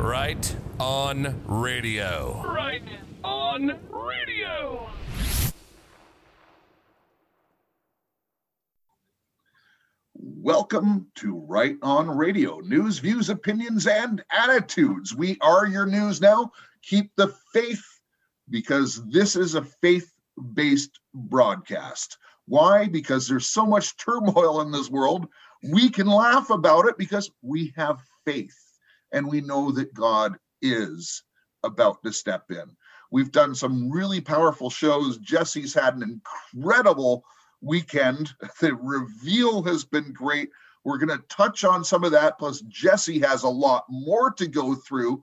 Right on radio. Right on radio. Welcome to Right On Radio news, views, opinions, and attitudes. We are your news now. Keep the faith because this is a faith based broadcast. Why? Because there's so much turmoil in this world. We can laugh about it because we have faith and we know that God is about to step in. We've done some really powerful shows. Jesse's had an incredible weekend. The reveal has been great. We're going to touch on some of that. Plus, Jesse has a lot more to go through.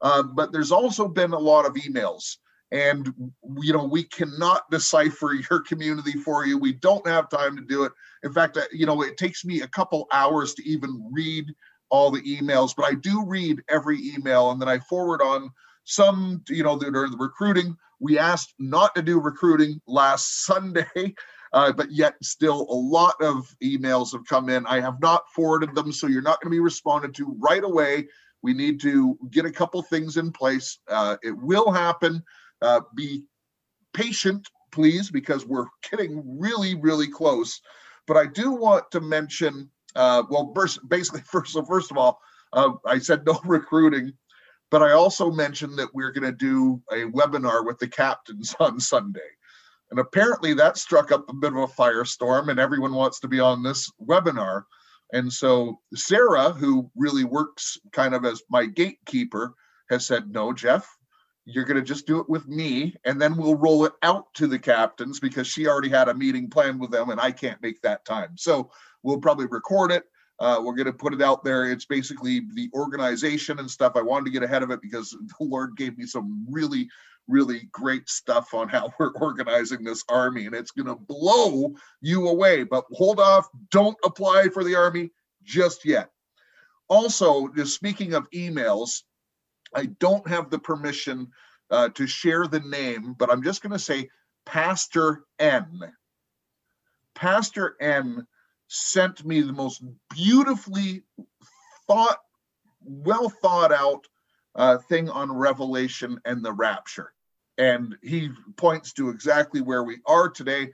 Uh, but there's also been a lot of emails, and you know we cannot decipher your community for you. We don't have time to do it. In fact, uh, you know it takes me a couple hours to even read all the emails, but I do read every email, and then I forward on some. You know are the recruiting. We asked not to do recruiting last Sunday uh, but yet still a lot of emails have come in. I have not forwarded them, so you're not going to be responded to right away. We need to get a couple things in place. Uh, it will happen. Uh, be patient, please, because we're getting really, really close. But I do want to mention, uh, well, first, basically, first, so first of all, uh, I said no recruiting, but I also mentioned that we're going to do a webinar with the captains on Sunday. And apparently that struck up a bit of a firestorm, and everyone wants to be on this webinar. And so Sarah, who really works kind of as my gatekeeper, has said, No, Jeff, you're going to just do it with me, and then we'll roll it out to the captains because she already had a meeting planned with them, and I can't make that time. So we'll probably record it. Uh, we're going to put it out there. It's basically the organization and stuff. I wanted to get ahead of it because the Lord gave me some really really great stuff on how we're organizing this army and it's going to blow you away but hold off don't apply for the army just yet also just speaking of emails i don't have the permission uh, to share the name but i'm just going to say pastor n pastor n sent me the most beautifully thought well thought out uh, thing on revelation and the rapture and he points to exactly where we are today.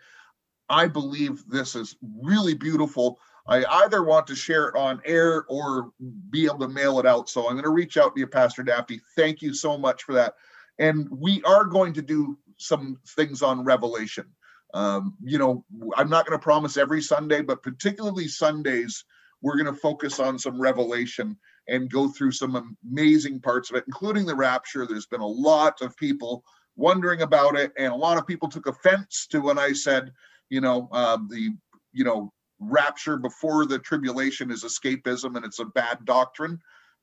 I believe this is really beautiful. I either want to share it on air or be able to mail it out. So I'm going to reach out to you, Pastor Daffy. Thank you so much for that. And we are going to do some things on Revelation. Um, you know, I'm not going to promise every Sunday, but particularly Sundays, we're going to focus on some Revelation and go through some amazing parts of it, including the rapture. There's been a lot of people wondering about it, and a lot of people took offense to when I said, you know, um, the you know rapture before the tribulation is escapism and it's a bad doctrine.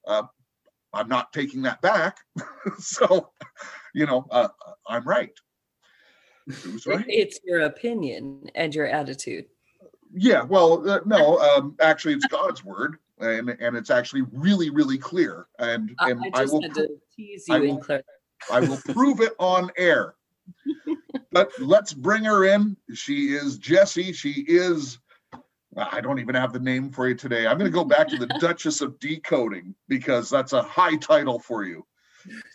Uh, I'm not taking that back. so, you know, uh, I'm right. Right? It's your opinion and your attitude. Yeah, well, uh, no, um, actually, it's God's word, and and it's actually really, really clear. And and I, I will, I will, I will prove it on air. But let's bring her in. She is Jesse. She is, I don't even have the name for you today. I'm going to go back to the Duchess of Decoding because that's a high title for you.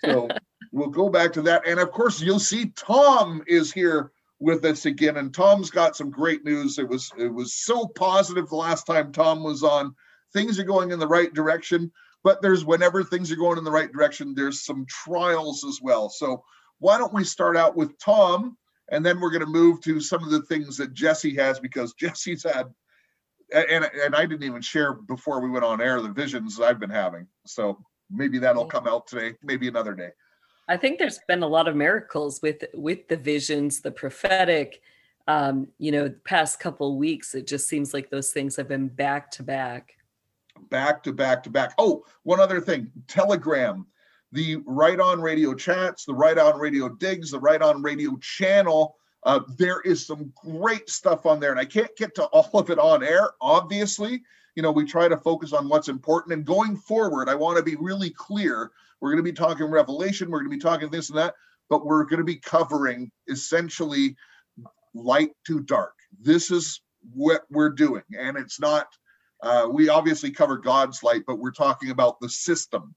So we'll go back to that. And of course, you'll see Tom is here with us again. And Tom's got some great news. It was it was so positive the last time Tom was on. Things are going in the right direction but there's whenever things are going in the right direction, there's some trials as well. So why don't we start out with Tom, and then we're going to move to some of the things that Jesse has because Jesse's had, and and I didn't even share before we went on air the visions I've been having. So maybe that'll come out today, maybe another day. I think there's been a lot of miracles with with the visions, the prophetic. Um, you know, past couple weeks, it just seems like those things have been back to back back to back to back. Oh, one other thing Telegram, the Right On Radio chats, the Right On Radio digs, the Right On Radio channel. Uh, there is some great stuff on there, and I can't get to all of it on air, obviously. You know, we try to focus on what's important. And going forward, I want to be really clear. We're going to be talking Revelation, we're going to be talking this and that, but we're going to be covering essentially light to dark. This is what we're doing. And it's not uh, we obviously cover God's light, but we're talking about the system.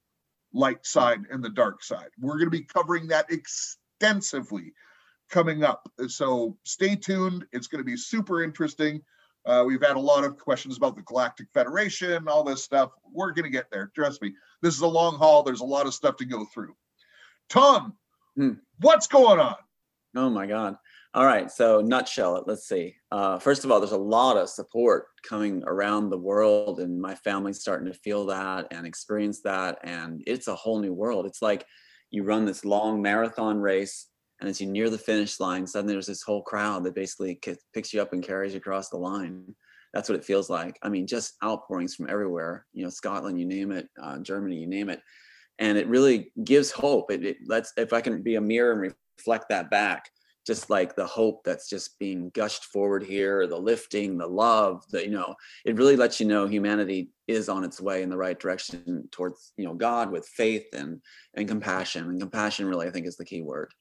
light side and the dark side. We're going to be covering that extensively coming up. So stay tuned. It's going to be super interesting. Uh, we've had a lot of questions about the Galactic Federation, all this stuff. We're going to get there. Trust me. This is a long haul. There's a lot of stuff to go through. Tom, Hmm. what's going on? Oh my God. All right. So, nutshell it. Let's see. Uh, first of all, there's a lot of support coming around the world, and my family's starting to feel that and experience that. And it's a whole new world. It's like you run this long marathon race, and as you near the finish line, suddenly there's this whole crowd that basically picks you up and carries you across the line. That's what it feels like. I mean, just outpourings from everywhere. You know, Scotland, you name it, uh, Germany, you name it, and it really gives hope. It, it lets if I can be a mirror and reflect that back just like the hope that's just being gushed forward here the lifting the love the you know it really lets you know humanity is on its way in the right direction towards you know god with faith and and compassion and compassion really i think is the key word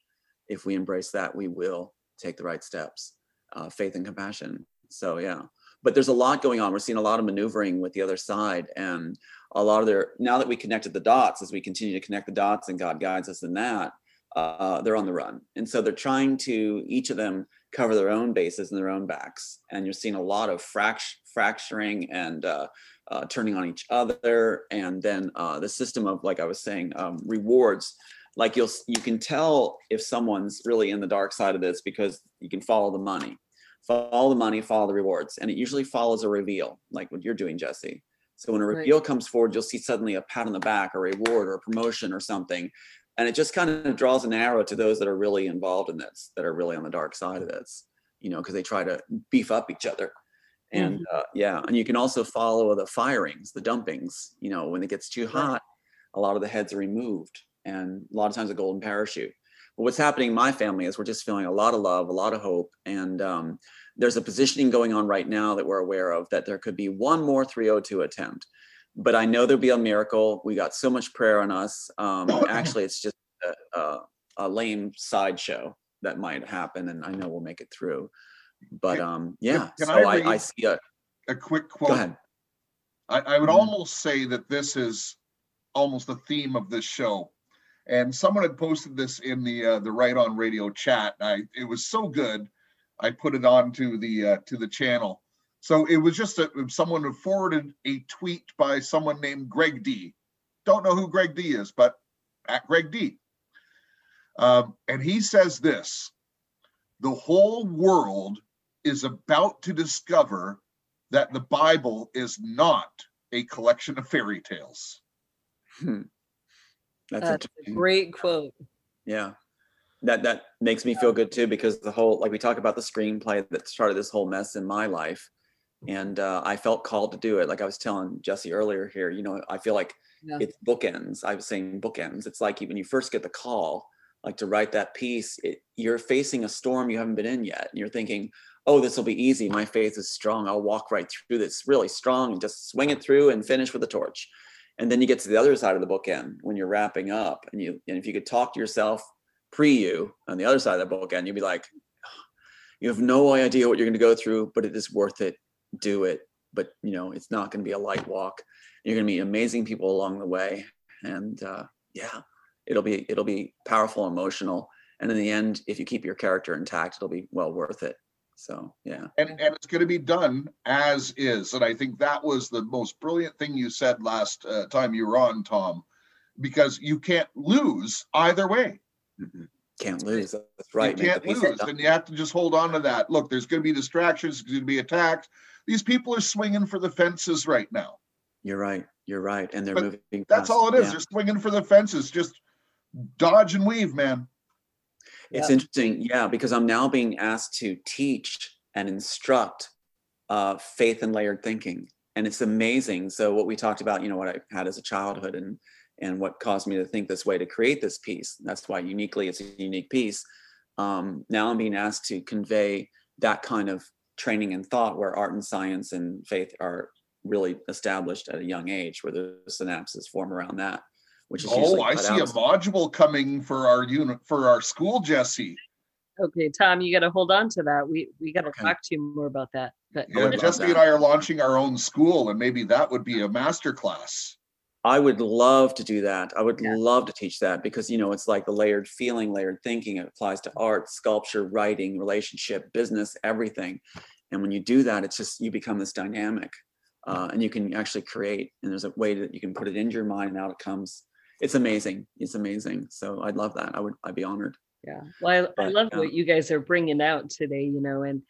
if we embrace that we will take the right steps uh, faith and compassion so yeah but there's a lot going on we're seeing a lot of maneuvering with the other side and a lot of their now that we connected the dots as we continue to connect the dots and god guides us in that uh, they're on the run. And so they're trying to, each of them, cover their own bases and their own backs. And you're seeing a lot of fract- fracturing and uh, uh, turning on each other. And then uh, the system of, like I was saying, um, rewards. Like you'll, you can tell if someone's really in the dark side of this because you can follow the money, follow the money, follow the rewards, and it usually follows a reveal, like what you're doing, Jesse. So when a Right. reveal comes forward, you'll see suddenly a pat on the back, or a reward, or a promotion, or something, and it just kind of draws an arrow to those that are really involved in this that are really on the dark side of this you know because they try to beef up each other. And uh, yeah and you can also follow the firings the dumpings you know when it gets too hot a lot of the heads are removed and a lot of times a golden parachute but what's happening in my family is we're just feeling a lot of love a lot of hope and um, there's a positioning going on right now that we're aware of that there could be one more 302 attempt but I know there'll be a miracle. We got so much prayer on us. Um, actually, it's just a, a, a lame sideshow that might happen, and I know we'll make it through. But um, yeah, can so I I, I, see a. A quick quote. Go ahead. I, I would Mhm. almost say that this is almost the theme of this show. And someone had posted this in the uh, the Right On Radio chat. I it was so good, I put it on to the uh, to the channel. So it was just a, someone forwarded a tweet by someone named Greg D. Don't know who Greg D is, but at Greg D. Um, and he says this: the whole world is about to discover that the Bible is not a collection of fairy tales. Hmm. That's, That's a great quote. Yeah. That that makes me feel good too because the whole like we talk about the screenplay that started this whole mess in my life. And uh, I felt called to do it. Like I was telling Jesse earlier here, you know, I feel like Yeah. it's bookends. I was saying bookends. It's like when you first get the call, like to write that piece, it, you're facing a storm you haven't been in yet. And you're thinking, oh, this will be easy. My faith is strong. I'll walk right through this really strong and just swing it through and finish with a torch. And then you get to the other side of the bookend when you're wrapping up. And you and if you could talk to yourself pre you on the other side of the bookend, you'd be like, you have no idea what you're going to go through, but it is worth it. Do it. But you know, it's not going to be a light walk. You're going to meet amazing people along the way. And uh, yeah, it'll be it'll be powerful, emotional. And in the end, if you keep your character intact, it'll be well worth it. So yeah. And, and it's going to be done as is. And I think that was the most brilliant thing you said last uh, time you were on, Tom, because you can't lose either way. Mhm. Can't lose. That's right. You can't lose. done. And you have to just hold on to that. Look, there's going to be distractions, there's going to be attacks. These people are swinging for the fences right now. You're right. You're right. And they're But moving. That's fast. all it is. Yeah. They're swinging for the fences. Just dodge and weave, man. It's Yeah. interesting, yeah, because I'm now being asked to teach and instruct uh, faith and layered thinking, and it's amazing. So what we talked about, you know, what I had as a childhood, and and what caused me to think this way to create this piece. That's why uniquely it's a unique piece. Um, now I'm being asked to convey that kind of training and thought, where art and science and faith are really established at a young age, where the synapses form around that. Which is Oh, I see a out. module coming for our unit for our school, Jesse. Okay, Tom, you got to hold on to that. We we got to Okay. talk to you more about that. But Yeah, would love Jesse and. I are launching our own school, and maybe that would be a master class. I would love to do that. I would Yeah. love to teach that because you know it's like the layered feeling, layered thinking. It applies to art, sculpture, writing, relationship, business, everything. And when you do that, it's just you become this dynamic, uh, and you can actually create. And there's a way that you can put it into your mind, and out it comes. It's amazing. It's amazing. So I'd love that. I would. I'd be honored. Yeah. Well, I, I love yeah. what you guys are bringing out today, you know, and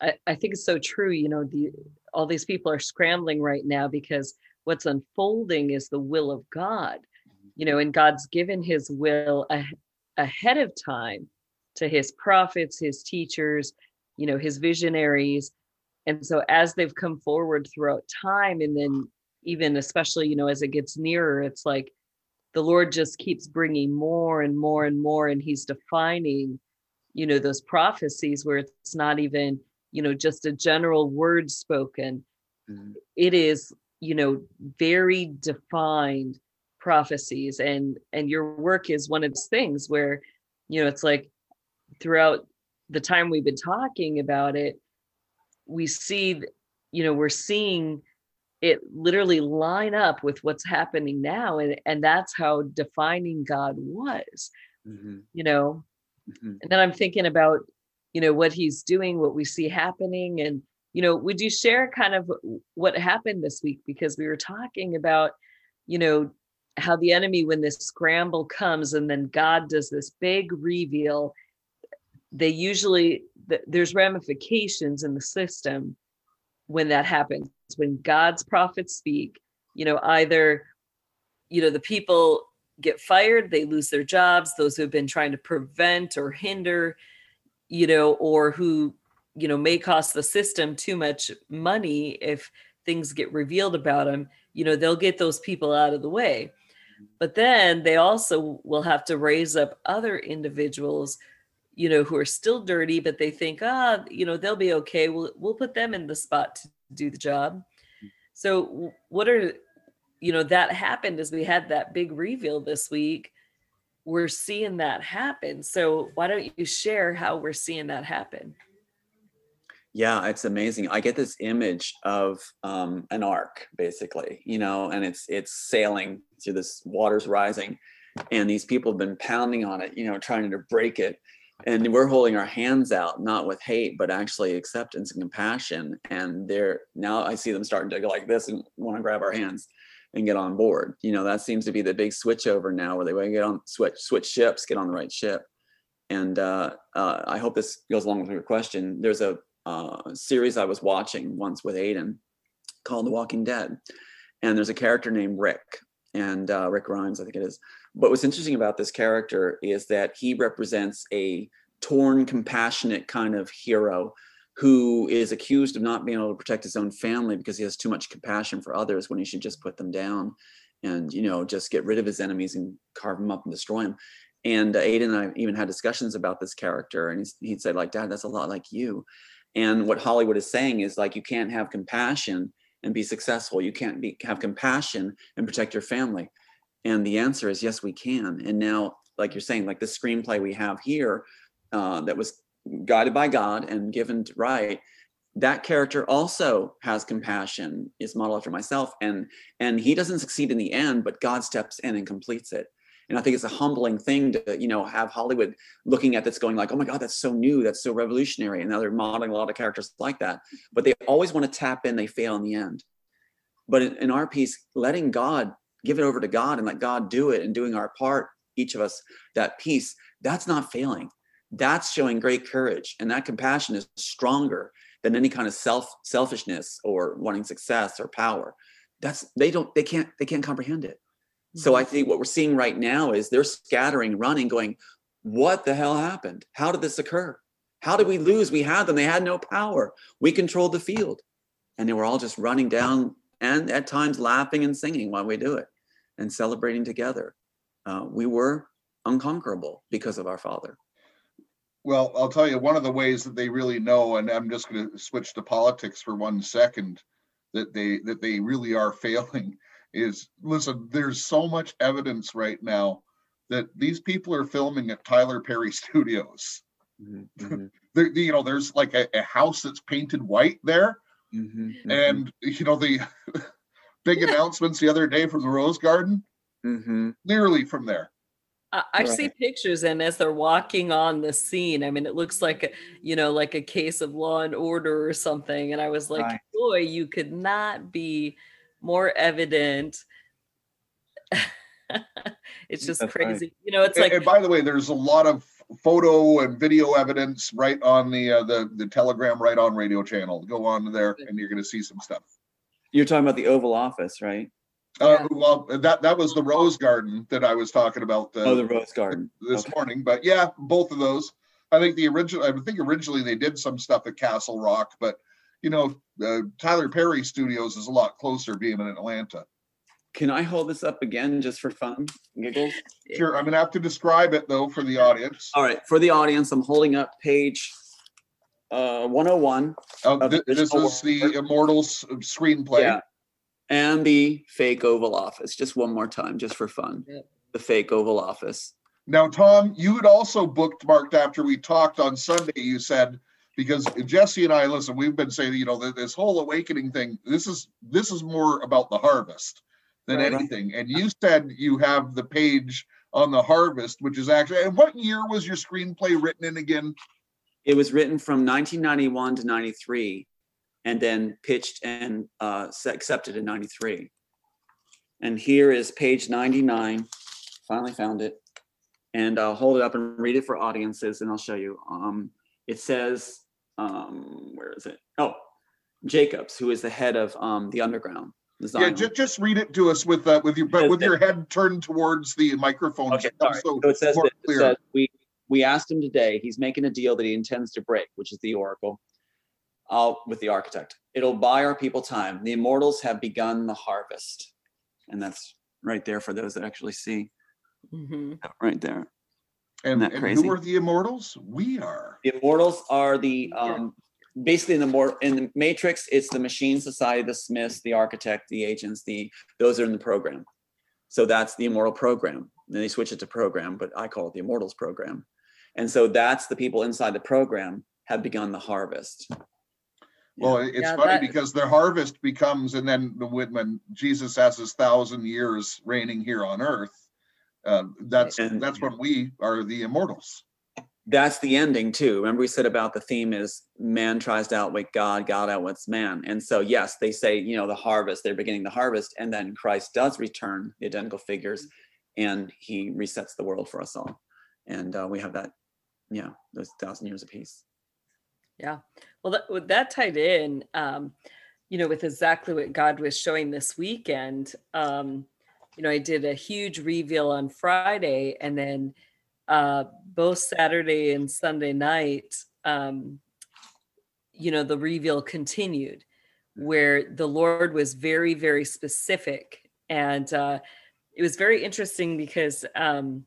I, I think it's so true. You know, the all these people are scrambling right now because what's unfolding is the will of God, you know, and God's given his will a, ahead of time to his prophets, his teachers, you know, his visionaries. And so as they've come forward throughout time, and then even especially, you know, as it gets nearer, it's like the Lord just keeps bringing more and more and more, and He's defining, you know, those prophecies where it's not even, you know, just a general word spoken. Mhm. It is, you know, very defined prophecies, and and your work is one of those things where, you know, it's like throughout the time we've been talking about it, we see, you know, we're seeing it literally line up with what's happening now and and that's how defining god was Mhm, you know? Mhm. and then i'm thinking about you know what he's doing what we see happening and you know would you share kind of what happened this week? Because we were talking about you know how the enemy when this scramble comes and then god does this big reveal they usually th- there's ramifications in the system when that happens when god's prophets speak you know either you know the people get fired they lose their jobs those who have been trying to prevent or hinder you know or who you know may cost the system too much money if things get revealed about them you know they'll get those people out of the way. Mm-hmm. But then they also will have to raise up other individuals you know who are still dirty but they think ah you know they'll be okay. We'll we'll put them in the spot to do the job. So what are you know that happened as we had that big reveal this week. We're seeing that happen. So why don't you share how we're seeing that happen? Yeah, it's amazing. I get this image of um, an ark, basically, you know, and it's it's sailing through this water's rising, and these people have been pounding on it, you know, trying to break it, and we're holding our hands out, not with hate, but actually acceptance and compassion. And they're now I see them starting to go like this and want to grab our hands and get on board. You know, that seems to be the big switch over now, where they want to get on switch switch ships, get on the right ship. And uh, uh, I hope this goes along with your question. There's a uh, series I was watching once with Aiden called The Walking Dead. And there's a character named Rick, and uh, Rick Grimes, I think it is. But what's interesting about this character is that he represents a torn, compassionate kind of hero who is accused of not being able to protect his own family because he has too much compassion for others when he should just put them down and you know just get rid of his enemies and carve them up and destroy them and uh, Aiden and I even had discussions about this character, and he'd said, like, Dad, that's a lot like you. And what Hollywood is saying is like, you can't have compassion and be successful. You can't be have compassion and protect your family. And the answer is yes, we can. And now, like you're saying, like the screenplay we have here, uh, that was guided by God and given to write, that character also has compassion. Is modeled after myself, and and he doesn't succeed in the end, but God steps in and completes it and i think it's a humbling thing to you know have hollywood looking at this going like oh my god that's so new that's so revolutionary and now they're modeling a lot of characters like that. But they always want to tap in they fail in the end. But in, in our piece letting god give it over to god and let god do it and doing our part each of us that piece that's not failing. That's showing great courage and that compassion is stronger than any kind of self selfishness or wanting success or power. That's they don't they can't they can't comprehend it so I think what we're seeing right now is they're scattering, running, going, what the hell happened? How did this occur? How did we lose? We had them. They had no power. We controlled the field. And they were all just running down and at times laughing and singing while we do it and celebrating together. Uh, we were unconquerable because of our Father. Well, I'll tell you one of the ways that they really know, and I'm just going to switch to politics for one second, that they that they really are failing is listen, there's so much evidence right now that these people are filming at Tyler Perry Studios. Mhm, There, you know, there's like a, a house that's painted white there, mhm, mhm, and you know the big announcements the other day from the Rose Garden, hmm clearly from there. I, I see pictures and as they're walking on the scene, I mean, it looks like, a you know, like a case of law and order or something. And I was like, Right. boy, you could not be more evident. It's just That's right. crazy. You know, it's And, like, and by the way, there's a lot of photo and video evidence right on the uh, the the Telegram right on radio channel. Go on there and you're going to see some stuff. You're talking about the Oval Office, right? Uh, Yeah. well, that that was the Rose Garden that I was talking about uh, Oh, the Rose Garden. this Okay. morning. But yeah, both of those. I think the original. I think originally they did some stuff at Castle Rock, but you know, uh, Tyler Perry Studios is a lot closer, being in Atlanta. Can I hold this up again just for fun, giggles? Sure, I'm gonna have to describe it though for the audience. All right, for the audience, I'm holding up page uh, 101. Uh, of this is the work. Immortals screenplay. Yeah. And the fake Oval Office, just one more time, just for fun. Yep. The fake Oval Office. Now, Tom, you had also bookmarked after we talked on Sunday. You said because Jesse and I listen, we've been saying, you know, this whole awakening thing. This is this is more about the harvest than Right, right. anything. And you said you have the page on the harvest, which is actually. And what year was your screenplay written in again? It was written from 1991 to 93 and then pitched and uh, accepted in 93. And here is page 99. Finally found it. And I'll hold it up and read it for audiences and I'll show you. Um, it says, um, where is it? Oh, Jacobs, who is the head of um, the underground. Yeah, Design. just, just read it to us with uh, with your but with your head turned towards the microphone. Okay, so- sorry. so So it says, that, it says we, we asked him today, he's making a deal that he intends to break, which is the Oracle, uh, with the architect. It'll buy our people time. The immortals have begun the harvest. And that's right there for those that actually see, Mhm. right there. And, that and crazy? who are the immortals? We are. The immortals are the, Yeah. um, basically in the more, in the matrix, it's the machine society, the smiths, the architect, the agents, the, those are in the program. So that's the immortal program. Then they switch it to program, but I call it the immortals program. And so that's the people inside the program have begun the harvest. Well, it- it's Yeah, funny that- because the harvest becomes, and then the when, when Jesus has his thousand years reigning here on earth, uh, that's And- that's when we are the immortals. That's the ending too. Remember we said about the theme is man tries to outwit God, God outwits man. And so yes, they say, you know, the harvest, they're beginning the harvest, and then Christ does return the identical figures and he resets the world for us all. And uh, we have that, yeah, those thousand years of peace. Yeah. Well, that, with that tied in, um, you know, with exactly what God was showing this weekend, um, you know, I did a huge reveal on Friday and then uh, both Saturday and Sunday night, um, you know, the reveal continued where the Lord was very, very specific. And uh, it was very interesting because um,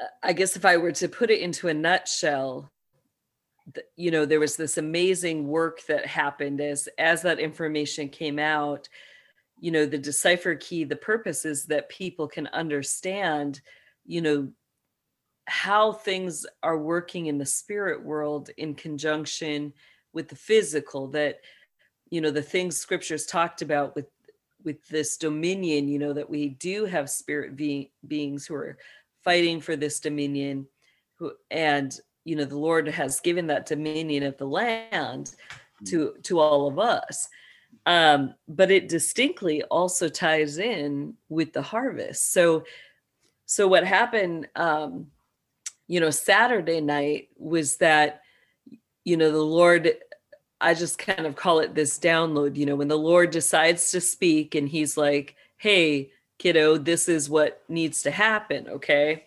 uh, I guess if I were to put it into a nutshell, you know there was this amazing work that happened as as that information came out you know the decipher key the purpose is that people can understand you know how things are working in the spirit world in conjunction with the physical that you know the things scriptures talked about with with this dominion you know that we do have spirit being, beings who are fighting for this dominion who and you know the lord has given that dominion of the land hmm. to to all of us um but it distinctly also ties in with the harvest. So so what happened um you know saturday night was that you know the lord i just kind of call it this download you know when the lord decides to speak and he's like hey kiddo this is what needs to happen okay?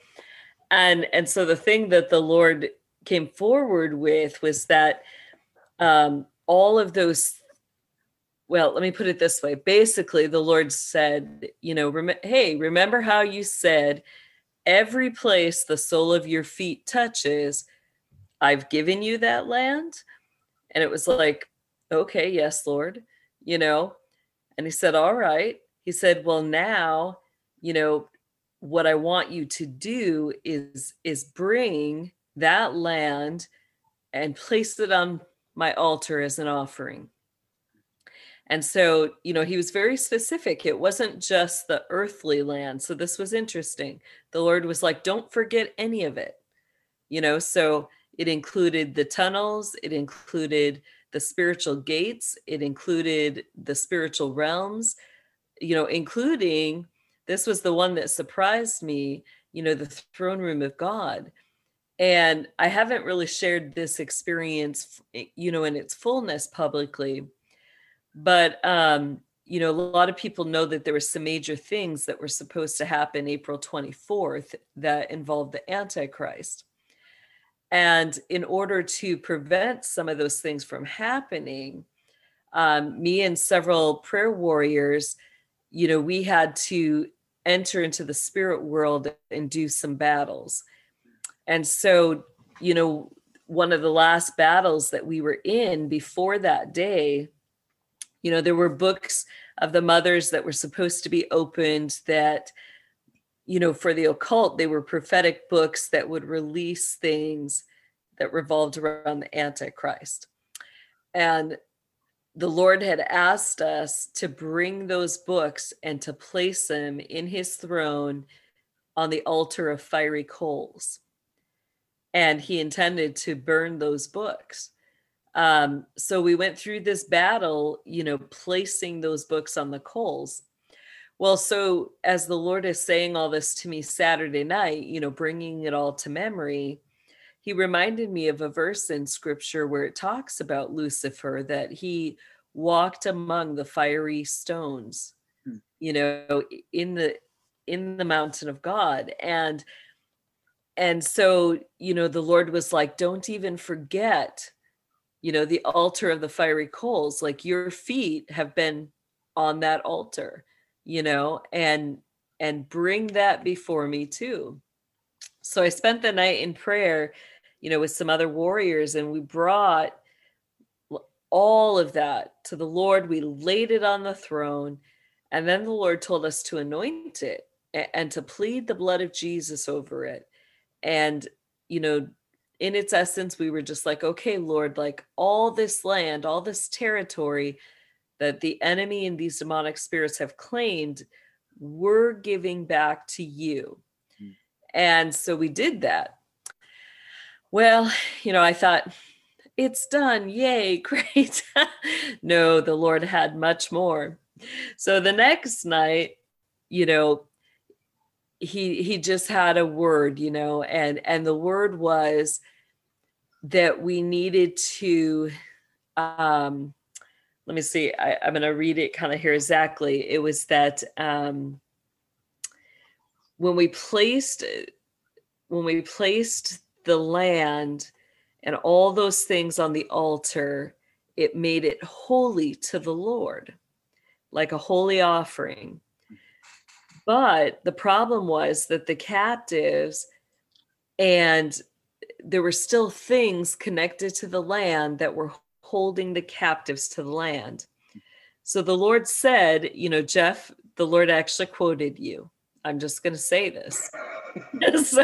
And and so the thing that the lord came forward with was that um all of those well let me put it this way. Basically the lord said you know rem- hey remember how you said every place the sole of your feet touches i've given you that land and it was like okay yes lord you know? And he said all right. He said well now you know what i want you to do is is bring that land and place it on my altar as an offering And so, you know, he was very specific. It wasn't just the earthly land. So this was interesting. The Lord was like, don't forget any of it. You know, so it included the tunnels, it included the spiritual gates, it included the spiritual realms, you know, including this was the one that surprised me, you know, the throne room of God. And I haven't really shared this experience, eh, you know, in its fullness publicly but um, you know, a lot of people know that there were some major things that were supposed to happen April 24th that involved the Antichrist. And in order to prevent some of those things from happening, um, me and several prayer warriors, you know, we had to enter into the spirit world and do some battles. And so, you know, one of the last battles that we were in before that day you know there were books of the mothers that were supposed to be opened that you know for the occult they were prophetic books that would release things that revolved around the antichrist. And the lord had asked us to bring those books and to place them in his throne on the altar of fiery coals. And he intended to burn those books um, so we went through this battle, you know, placing those books on the coals. Well, so as the Lord is saying all this to me Saturday night, you know, bringing it all to memory, he reminded me of a verse in scripture where it talks about Lucifer that he walked among the fiery stones, hmm. you know, in the in the mountain of God. And and so, you know, the Lord was like, don't even forget you know the altar of the fiery coals like your feet have been on that altar you know and and bring that before me too. So i spent the night in prayer you know with some other warriors and we brought all of that to the lord. We laid it on the throne and then the lord told us to anoint it and to plead the blood of jesus over it. And you know in its essence, we were just like, okay, Lord, like all this land, all this territory that the enemy and these demonic spirits have claimed, we're giving back to you. Mm. And so we did that. Well, you know, I thought, it's done. Yay, great. no, the Lord had much more. So the next night, you know, he he just had a word you know and and the word was that we needed to um let me see I, i'm going to read it kind of here exactly. It was that um when we placed when we placed the land and all those things on the altar it made it holy to the lord like a holy offering but the problem was that the captives and there were still things connected to the land that were holding the captives to the land. So the Lord said, you know, Jeff, the Lord actually quoted you. I'm just going to say this. so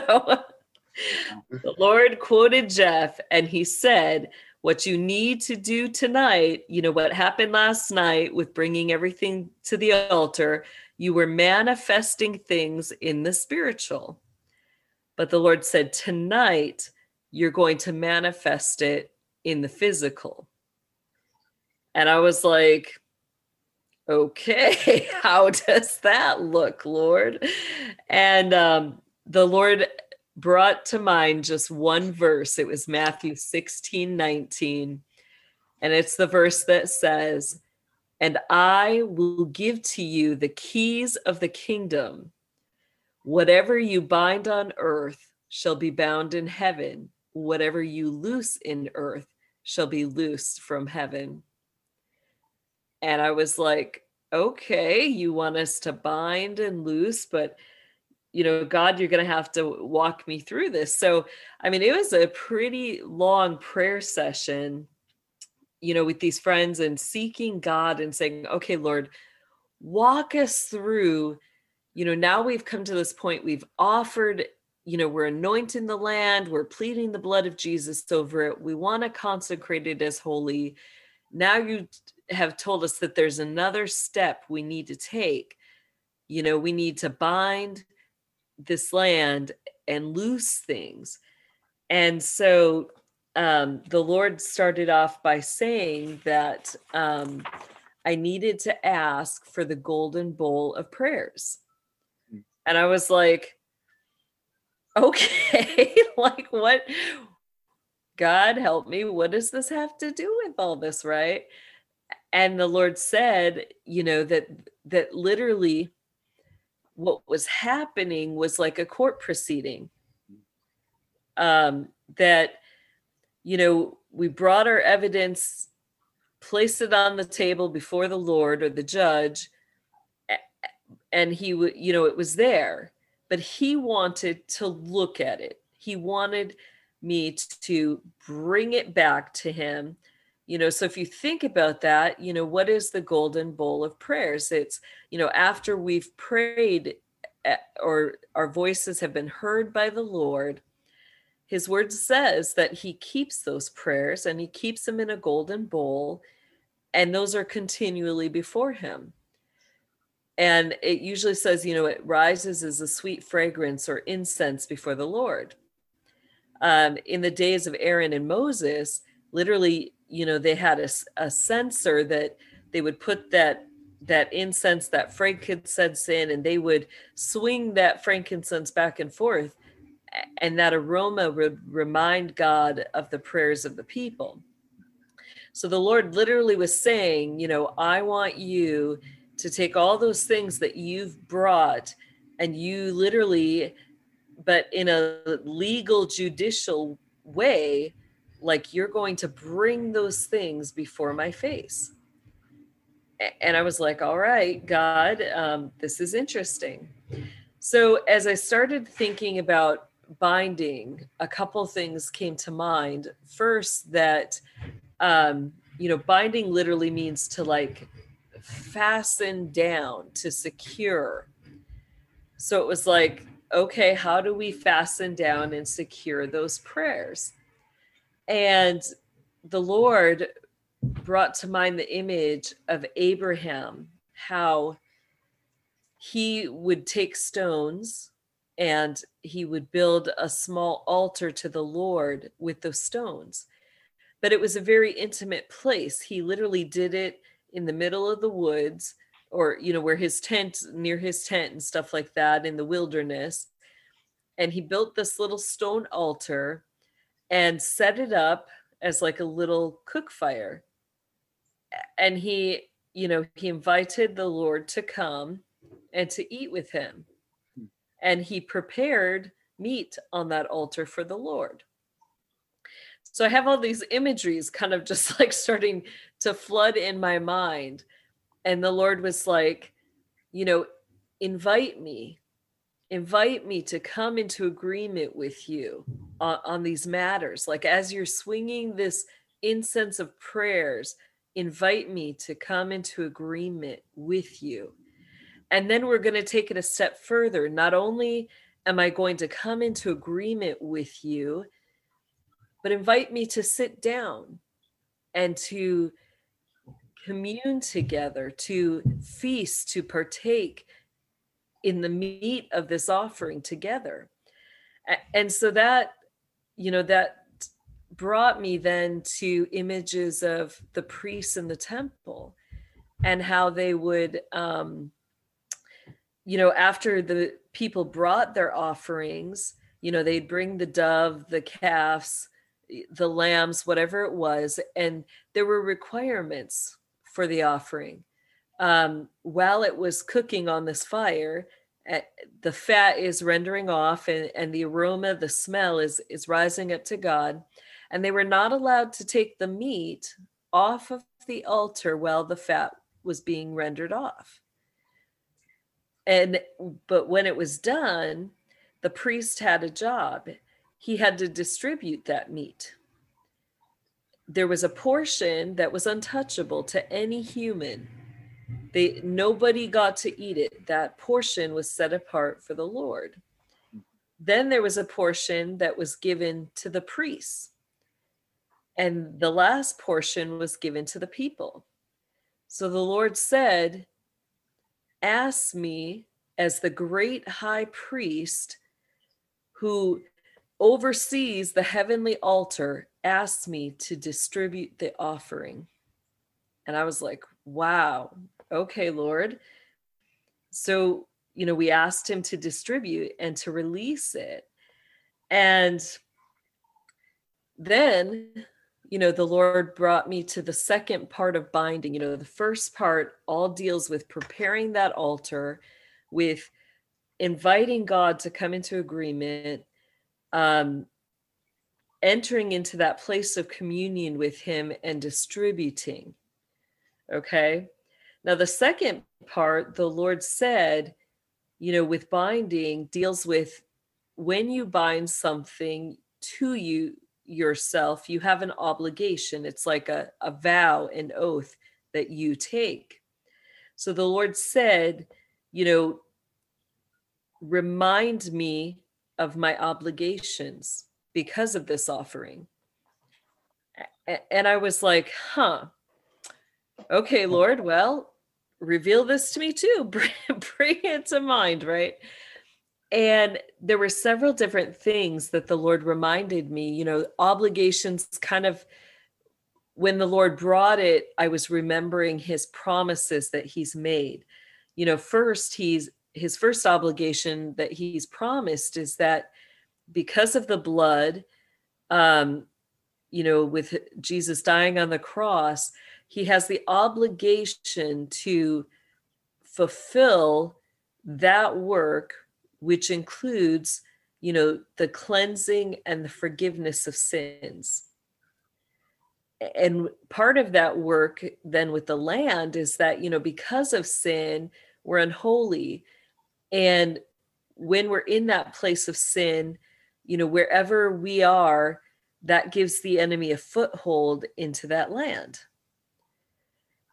the Lord quoted Jeff and he said, what you need to do tonight, you know, what happened last night with bringing everything to the altar, you were manifesting things in the spiritual. But the Lord said, tonight, you're going to manifest it in the physical. And I was like, okay, how does that look, Lord? And um, the Lord brought to mind just one verse. It was Matthew 16, 19. And it's the verse that says, and I will give to you the keys of the kingdom. Whatever you bind on earth shall be bound in heaven. Whatever you loose in earth shall be loosed from heaven. And I was like, okay, you want us to bind and loose, but you know, God, you're going to have to walk me through this. So, I mean, it was a pretty long prayer session you know, with these friends and seeking God and saying, okay, Lord, walk us through. You know, now we've come to this point, we've offered, you know, we're anointing the land, we're pleading the blood of Jesus over it. We want to consecrate it as holy. Now you have told us that there's another step we need to take. You know, we need to bind this land and loose things. And so um, the Lord started off by saying that um, I needed to ask for the golden bowl of prayers. And I was like, okay, like what? God help me. What does this have to do with all this? Right. And the Lord said, you know, that that literally what was happening was like a court proceeding. Um, that, you know, we brought our evidence, placed it on the table before the Lord or the judge, and he would, you know, it was there, but he wanted to look at it. He wanted me to bring it back to him. You know so if you think about that you know what is the golden bowl of prayers? It's you know after we've prayed eh, or our voices have been heard by the lord his word says that he keeps those prayers and he keeps them in a golden bowl and those are continually before him. And it usually says you know it rises as a sweet fragrance or incense before the lord. Um, in the days of aaron and moses literally you know they had a, a censer that they would put that that incense that frankincense in and they would swing that frankincense back and forth and that aroma would remind god of the prayers of the people. So the lord literally was saying you know i want you to take all those things that you've brought and you literally but in a legal judicial way like you're going to bring those things before my face. And i was like all right god um, this is interesting. So as i started thinking about binding a couple things came to mind. First that um, you know binding literally means to like fasten down to secure. So it was like okay how do we fasten down and secure those prayers? And the Lord brought to mind the image of Abraham, how he would take stones and he would build a small altar to the Lord with those stones. But it was a very intimate place. He literally did it in the middle of the woods or, you know, where his tent, near his tent and stuff like that in the wilderness. And he built this little stone altar and set it up as like a little cook fire. And he, you know, he invited the Lord to come and to eat with him. And he prepared meat on that altar for the Lord. So I have all these imageries kind of just like starting to flood in my mind. And the Lord was like, you know, invite me invite me to come into agreement with you on, on, these matters. Like as you're swinging this incense of prayers, invite me to come into agreement with you. And then we're going to take it a step further. Not only am I going to come into agreement with you, but invite me to sit down and to commune together, to feast, to partake in the meat of this offering together. And so that, you know, that brought me then to images of the priests in the temple and how they would, um, you know, after the people brought their offerings, you know, they'd bring the dove, the calves, the lambs, whatever it was, and there were requirements for the offering um, while it was cooking on this fire, uh, the fat is rendering off and, and the aroma, the smell is, is rising up to God. And they were not allowed to take the meat off of the altar while the fat was being rendered off. And but when it was done, the priest had a job. He had to distribute that meat. There was a portion that was untouchable to any human. They nobody got to eat it. That portion was set apart for the lord. Then there was a portion that was given to the priests. And the last portion was given to the people. So the Lord said, Ask me as the great high priest who oversees the heavenly altar, asked me to distribute the offering. And I was like, wow, okay, Lord. So, you know, we asked him to distribute and to release it. And then, you know, the Lord brought me to the second part of binding. You know, the first part all deals with preparing that altar, with inviting God to come into agreement, um, entering into that place of communion with Him and distributing. Okay. Now, the second part, the Lord said, you know, with binding deals with when you bind something to you yourself, you have an obligation. It's like a, a vow, an oath that you take. So the Lord said, you know, remind me of my obligations because of this offering. And I was like, huh, okay, Lord, well, reveal this to me too. Bring, bring it to mind, right? And there were several different things that the Lord reminded me, you know, obligations kind of when the Lord brought it, I was remembering his promises that he's made. You know, first, he's his first obligation that he's promised is that because of the blood, um, you know, with Jesus dying on the cross, he has the obligation to fulfill that work, which includes, you know, the cleansing and the forgiveness of sins. And part of that work then with the land is that, you know, because of sin, we're unholy and when we're in that place of sin, you know, wherever we are, that gives the enemy a foothold into that land.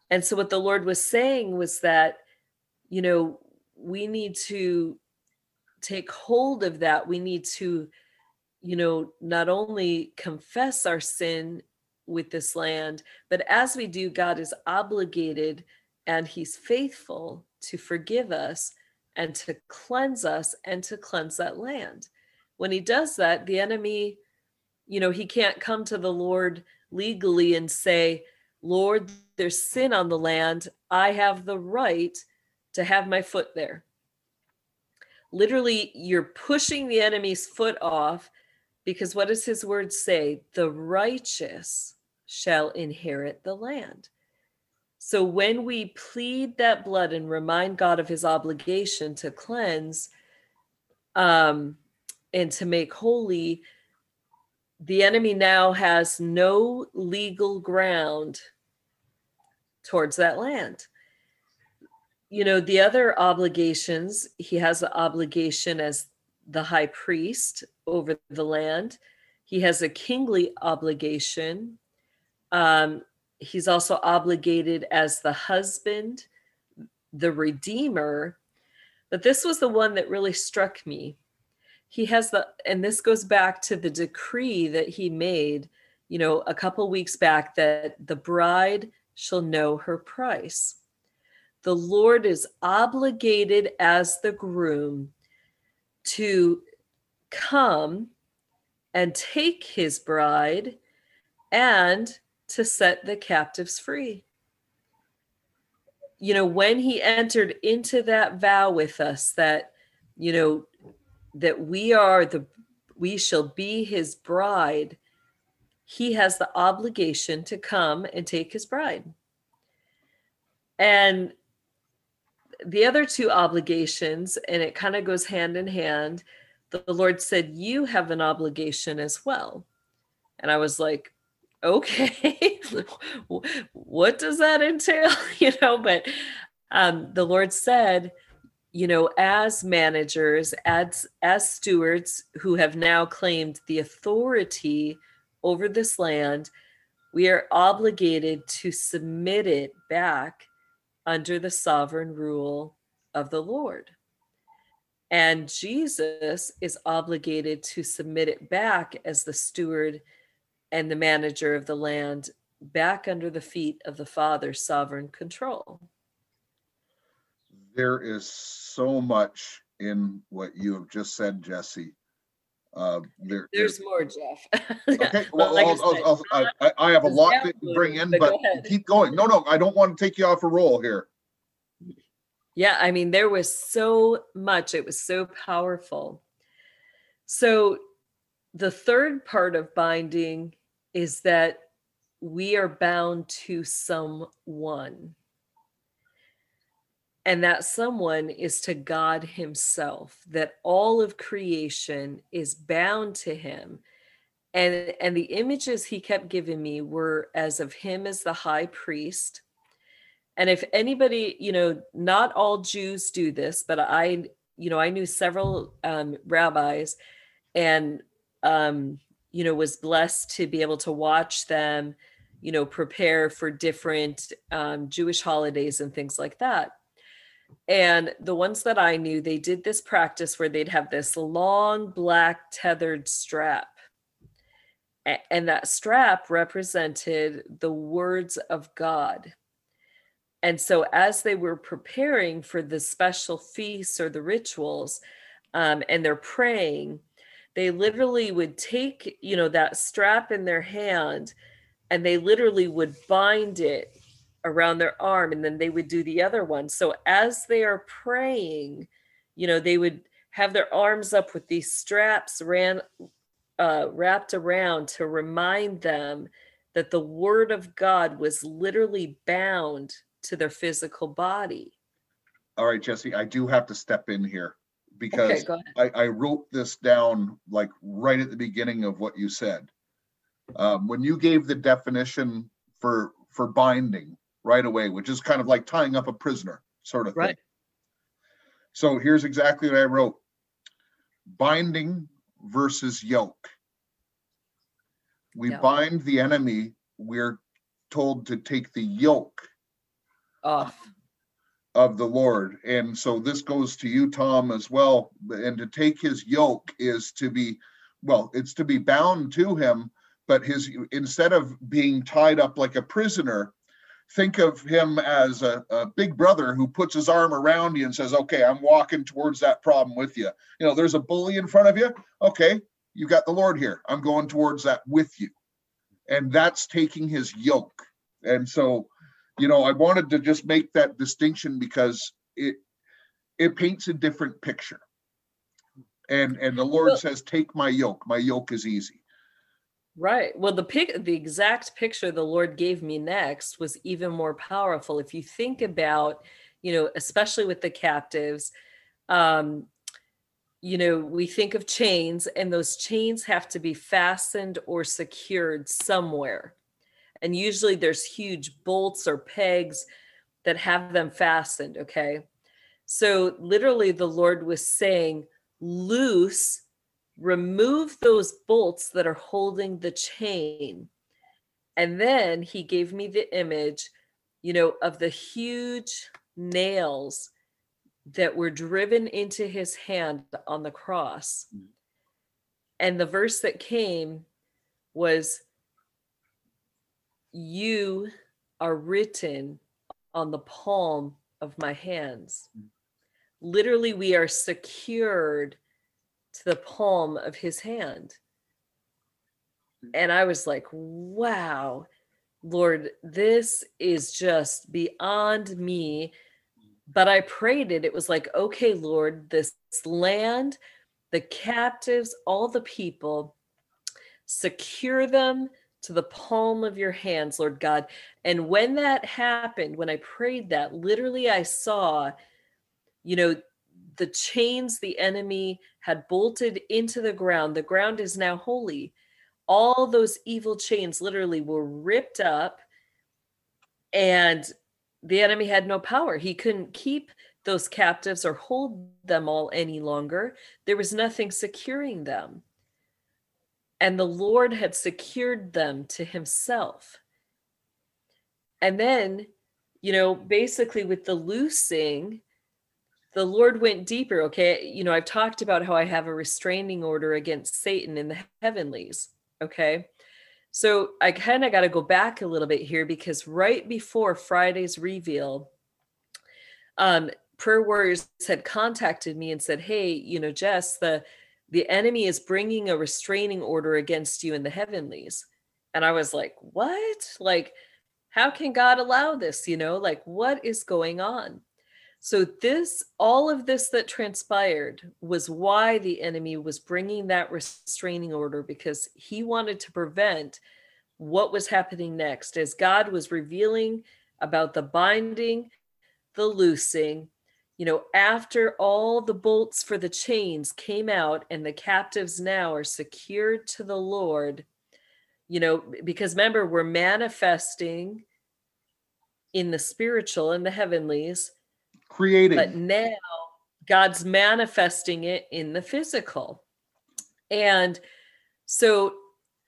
And so, what the Lord was saying was that, you know, we need to take hold of that. We need to, you know, not only confess our sin with this land, but as we do, God is obligated and He's faithful to forgive us and to cleanse us and to cleanse that land. When he does that, the enemy, you know, he can't come to the Lord legally and say, Lord, there's sin on the land. I have the right to have my foot there. Literally, you're pushing the enemy's foot off because what does his word say? The righteous shall inherit the land. So when we plead that blood and remind God of his obligation to cleanse um, and to make holy, the enemy now has no legal ground towards that land. You know, the other obligations, he has the obligation as the high priest over the land. He has a kingly obligation. Um, he's also obligated as the husband, the redeemer. But this was the one that really struck me. He has the, and this goes back to the decree that he made, you know, a couple weeks back that the bride shall know her price. The Lord is obligated as the groom to come and take his bride and to set the captives free. You know, when he entered into that vow with us that, you know, that we are the, we shall be his bride, he has the obligation to come and take his bride. And the other two obligations, and it kind of goes hand in hand, the Lord said, You have an obligation as well. And I was like, okay what does that entail you know but um, the lord said you know as managers as as stewards who have now claimed the authority over this land we are obligated to submit it back under the sovereign rule of the lord and jesus is obligated to submit it back as the steward and the manager of the land back under the feet of the Father's sovereign control. There is so much in what you have just said, Jesse. Uh, there, There's more, Jeff. okay. Well, like I I'll- I'll- I'll- I, I- have a lot to bring in, but but go keep going. No, no, I don't want to take you off a roll here. Yeah, I mean, there was so much. It was so powerful. So, the third part of binding is that we are bound to someone. And that someone is to God Himself, that all of creation is bound to Him. And, and the images he kept giving me were as of him as the high priest, and if anybody, you know, not all Jews do this, but I, you know, I knew several um, rabbis and, um, you know, was blessed to be able to watch them, you know, prepare for different um, Jewish holidays and things like that. And the ones that I knew, they did this practice where they'd have this long black tethered strap. And that strap represented the words of God. And so, as they were preparing for the special feasts or the rituals, um, and they're praying, they literally would take, you know, that strap in their hand and they literally would bind it around their arm and then they would do the other one. So, as they are praying, you know, they would have their arms up with these straps ran, uh, wrapped around to remind them that the word of God was literally bound to their physical body. All right, Jesse, I do have to step in here because ahead. I, I wrote this down like right at the beginning of what you said. Um, when you gave the definition for for binding right away, which is kind of like tying up a prisoner sort of thing. Right. So here's exactly what I wrote. Binding versus yoke. We Yeah. bind the enemy, we're told to take the yoke Off. of the Lord. And so this goes to you, Tom, as well. And to take his yoke is to be, well, it's to be bound to him, but his instead of being tied up like a prisoner, think of him as a, a big brother who puts his arm around you and says, Okay, I'm walking towards that problem with you. You know, there's a bully in front of you. Okay, you got the Lord here. I'm going towards that with you. And that's taking his yoke. And so you know i wanted to just make that distinction because it it paints a different picture and and the lord Well- says take my yoke my yoke is easy Right. Well, the pic, the exact picture the Lord gave me next was even more powerful. If you think about, you know, especially with the captives, um, you know, we think of chains, and those chains have to be fastened or secured somewhere. And usually there's huge bolts or pegs that have them fastened. Okay. So literally, the Lord was saying, loose remove those bolts that are holding the chain. And then he gave me the image, you know, of the huge nails that were driven into his hand on the cross. Mm. And the verse that came was, You are written on the palm of my hands. Mm. Literally, we are secured to the palm of his hand. Mm. And I was like, wow, Lord, this is just beyond me. But I prayed it. It was like, okay, Lord, this land, the captives, all the people, secure them to the palm of your hands, Lord God. And when that happened, when I prayed that, literally I saw, you know, the chains the enemy had bolted into the ground. The ground is now holy. All those evil chains literally were ripped up, and the enemy had no power. He couldn't keep those captives or hold them all any longer. There was nothing securing them. And the Lord had secured them to himself. And then, you know, basically with the loosing, the Lord went deeper. Okay. You know, I've talked about how I have a restraining order against Satan in the heavenlies. Okay. So I kind of got to go back a little bit here because right before Friday's reveal, um, prayer warriors had contacted me and said, "Hey, you know, Jess, the the enemy is bringing a restraining order against you in the heavenlies." And I was like, "What? Like, how can God allow this? You know, like what is going on?" So this, all of this that transpired was why the enemy was bringing that restraining order because he wanted to prevent what was happening next. As God was revealing about the binding, the loosing, you know, after all the bolts for the chains came out and the captives now are secured to the Lord, you know, because remember, we're manifesting in the spiritual and the heavenlies, Creating. but now God's manifesting it in the physical. And so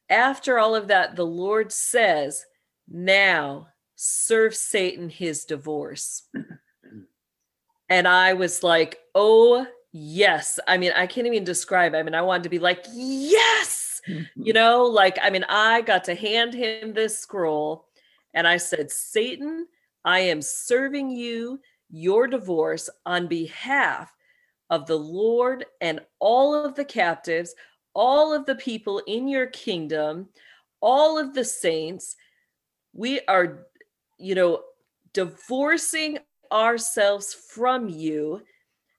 after all of that, the Lord says, now serve Satan his divorce. And I was like, oh, yes. I mean, I can't even describe. I mean, I wanted to be like, yes, mm-hmm. you know, like, I mean, I got to hand him this scroll and I said, Satan, I am serving you your divorce on behalf of the Lord and all of the captives, all of the people in your kingdom, all of the saints. We are, you know, divorcing ourselves from you.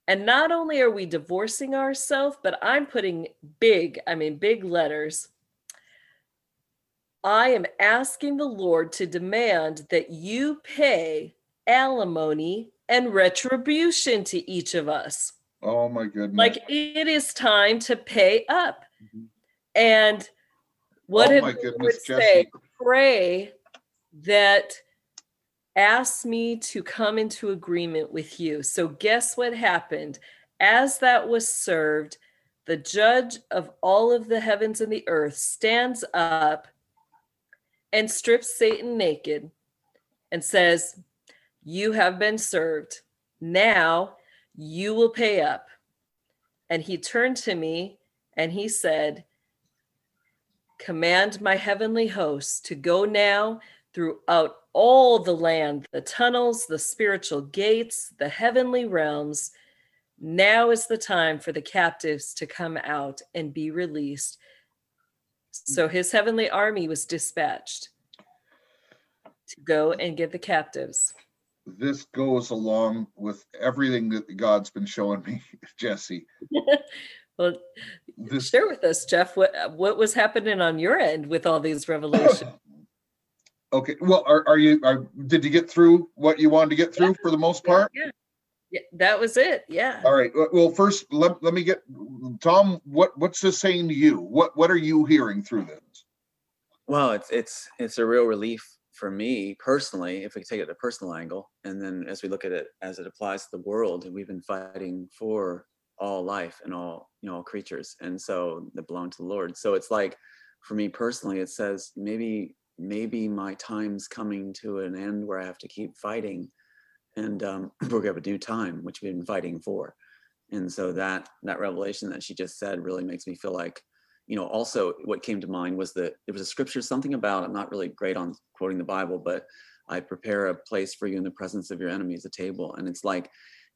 And not only are we divorcing ourselves, but I'm putting big, I mean, big letters. I am asking the Lord to demand that you pay alimony and retribution to each of us. oh my goodness. Like it is time to pay up. Mhm. And what Oh my goodness, Lord say? Pray that ask me to come into agreement with you. So guess what happened? As that was served, the judge of all of the heavens and the earth stands up and strips Satan naked and says, You have been served. Now you will pay up. And he turned to me and he said, Command my heavenly hosts to go now throughout all the land, the tunnels, the spiritual gates, the heavenly realms. Now is the time for the captives to come out and be released. So his heavenly army was dispatched to go and get the captives. This goes along with everything that God's been showing me, Jesse. Well, This share with us, Jeff, what what was happening on your end with all these revelations? okay. Well, are, are you are did you get through what you wanted to get through for the most part? Yeah, yeah, that was it. Yeah. All right. Well, first let, let me get Tom, what what's this saying to you? What what are you hearing through this? Well, it's it's it's a real relief for me personally, if we take it at a personal angle, and then as we look at it as it applies to the world, and we've been fighting for all life and all you know all creatures, and so that belong to the Lord. So it's like for me personally, it says maybe maybe my time's coming to an end where I have to keep fighting, and um, we're gonna have a new time, which we've been fighting for. And so that that revelation that she just said really makes me feel like you know, also what came to mind was that there was a scripture, something about, I'm not really great on quoting the Bible, but I prepare a place for you in the presence of your enemies, a table. And it's like,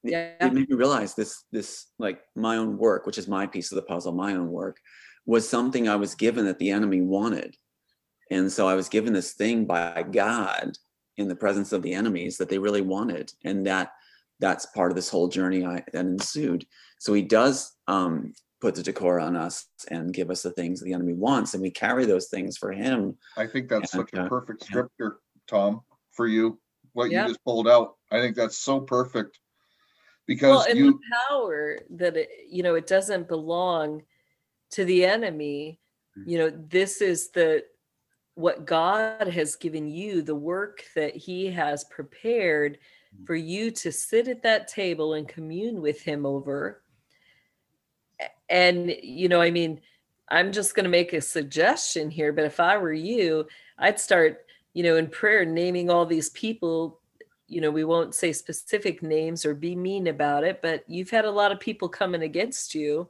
it- Yeah. it made me realize this, this like my own work, which is my piece of the puzzle, my own work, was something I was given that the enemy wanted. And so I was given this thing by God in the presence of the enemies that they really wanted. And that that's part of this whole journey I, that ensued. So he does um, put the decor on us and give us the things the enemy wants, and we carry those things for him. I think that's And, such a uh, perfect yeah. scripture, Tom, for you. What Yeah. you just pulled out. I think that's so perfect. Well, Because and you the power that it, you know, it doesn't belong to the enemy. Mm. You know, this is the what God has given you, the work that He has prepared Mm. for you to sit at that table and commune with Him over. And, you know, I mean, I'm just going to make a suggestion here, but if I were you, I'd start, you know, in prayer, naming all these people. You know, we won't say specific names or be mean about it, but you've had a lot of people coming against you.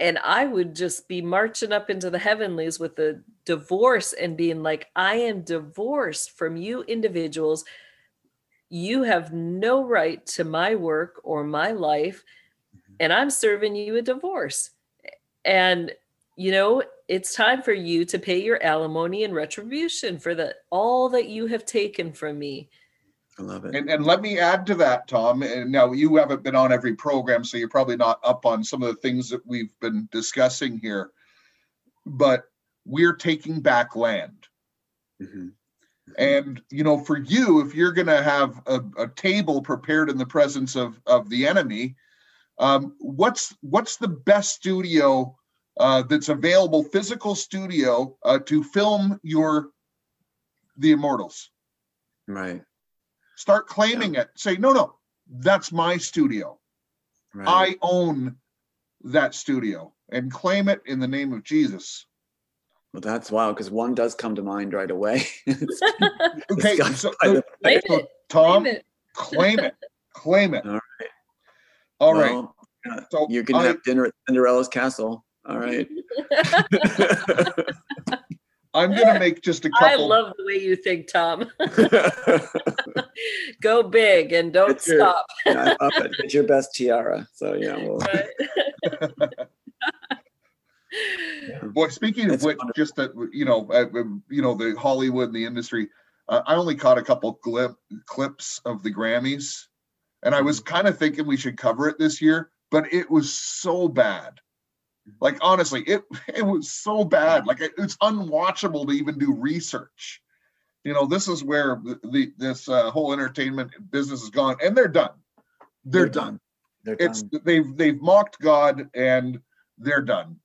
and I would just be marching up into the heavenlies with a divorce and being like, I am divorced from you individuals. You have no right to my work or my life, and I'm serving you a divorce. And you know, it's time for you to pay your alimony and retribution for the all that you have taken from me. I love it. And, and let me add to that, Tom. And now you haven't been on every program, so you're probably not up on some of the things that we've been discussing here. But we're taking back land. Mhm. And you know, for you, if you're going to have a, a table prepared in the presence of of the enemy, um, what's what's the best studio uh, that's available, physical studio uh, to film your the Immortals? Right. Start claiming it. Say, no, no, that's my studio. Right. I own that studio, and claim it in the name of Jesus. well, that's wild because one does come to mind right away. Okay, got so, by the- Claim so Tom, claim it. claim it, claim it. All right. All right. well, yeah, So you can I- have dinner at Cinderella's castle. All right. I'm gonna make just a couple. I love the way you think, Tom. Go big and don't It's your- stop. yeah, I love it. It's your best tiara. So yeah, well, Right? Boy, speaking of It's which, wonderful. just that you know, uh, um, you know, the Hollywood and the industry. Uh, I only caught a couple glip, clips of the Grammys, and I was kind of thinking we should cover it this year, but it was so bad. Like honestly, it it was so bad. Like it, it's unwatchable to even do research. You know, this is where the, the this uh, whole entertainment business is gone, and they're done. They're, done. They're It's done. they've they've mocked God and they're done.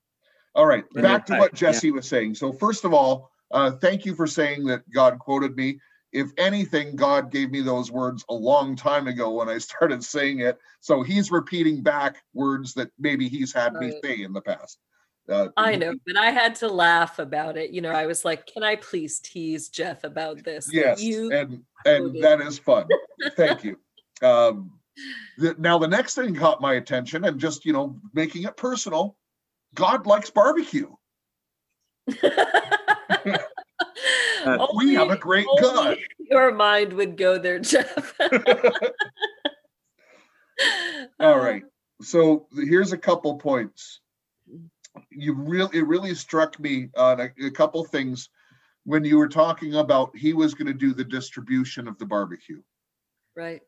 All right, back to what back, yeah. Jesse was saying. So first of all, uh, thank you for saying that God quoted me. If anything, God gave me those words a long time ago when I started saying it. So he's repeating back words that maybe he's had me say in the past. Uh, I know, but I had to laugh about it. You know, I was like, "Can I please tease Jeff about this?" Yes, you and and that is fun. Thank you. Um, the, now the next thing caught my attention, and just you know making it personal. God likes barbecue. We have a great only God. Your mind would go there, Jeff. All right. So here's a couple points. You really, it really struck me on a, a couple things when you were talking about he was going to do the distribution of the barbecue, Right.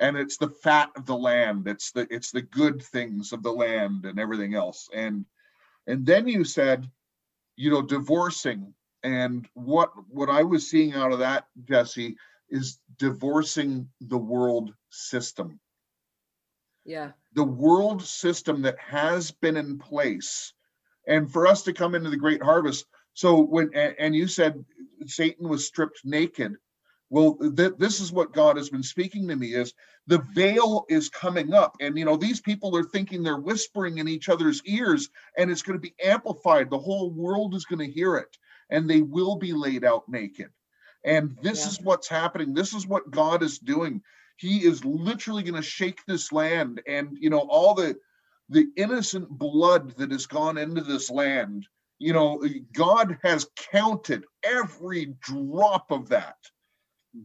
and it's the fat of the land. It's the it's the good things of the land and everything else. And and then you said, you know, divorcing. And what what I was seeing out of that, Jesse, is divorcing the world system. Yeah. the world system that has been in place and for us to come into the great harvest. So when and you said satan was stripped naked. Well th- this is what god has been speaking to me is the mm-hmm. veil is coming up and you know these people are thinking they're whispering in each other's ears and it's going to be amplified. The whole world is going to hear it and they will be laid out naked. And this Yeah. is what's happening. This is what god is doing. He is literally going to shake this land and you know all the the innocent blood that has gone into this land you know god has counted every drop of that.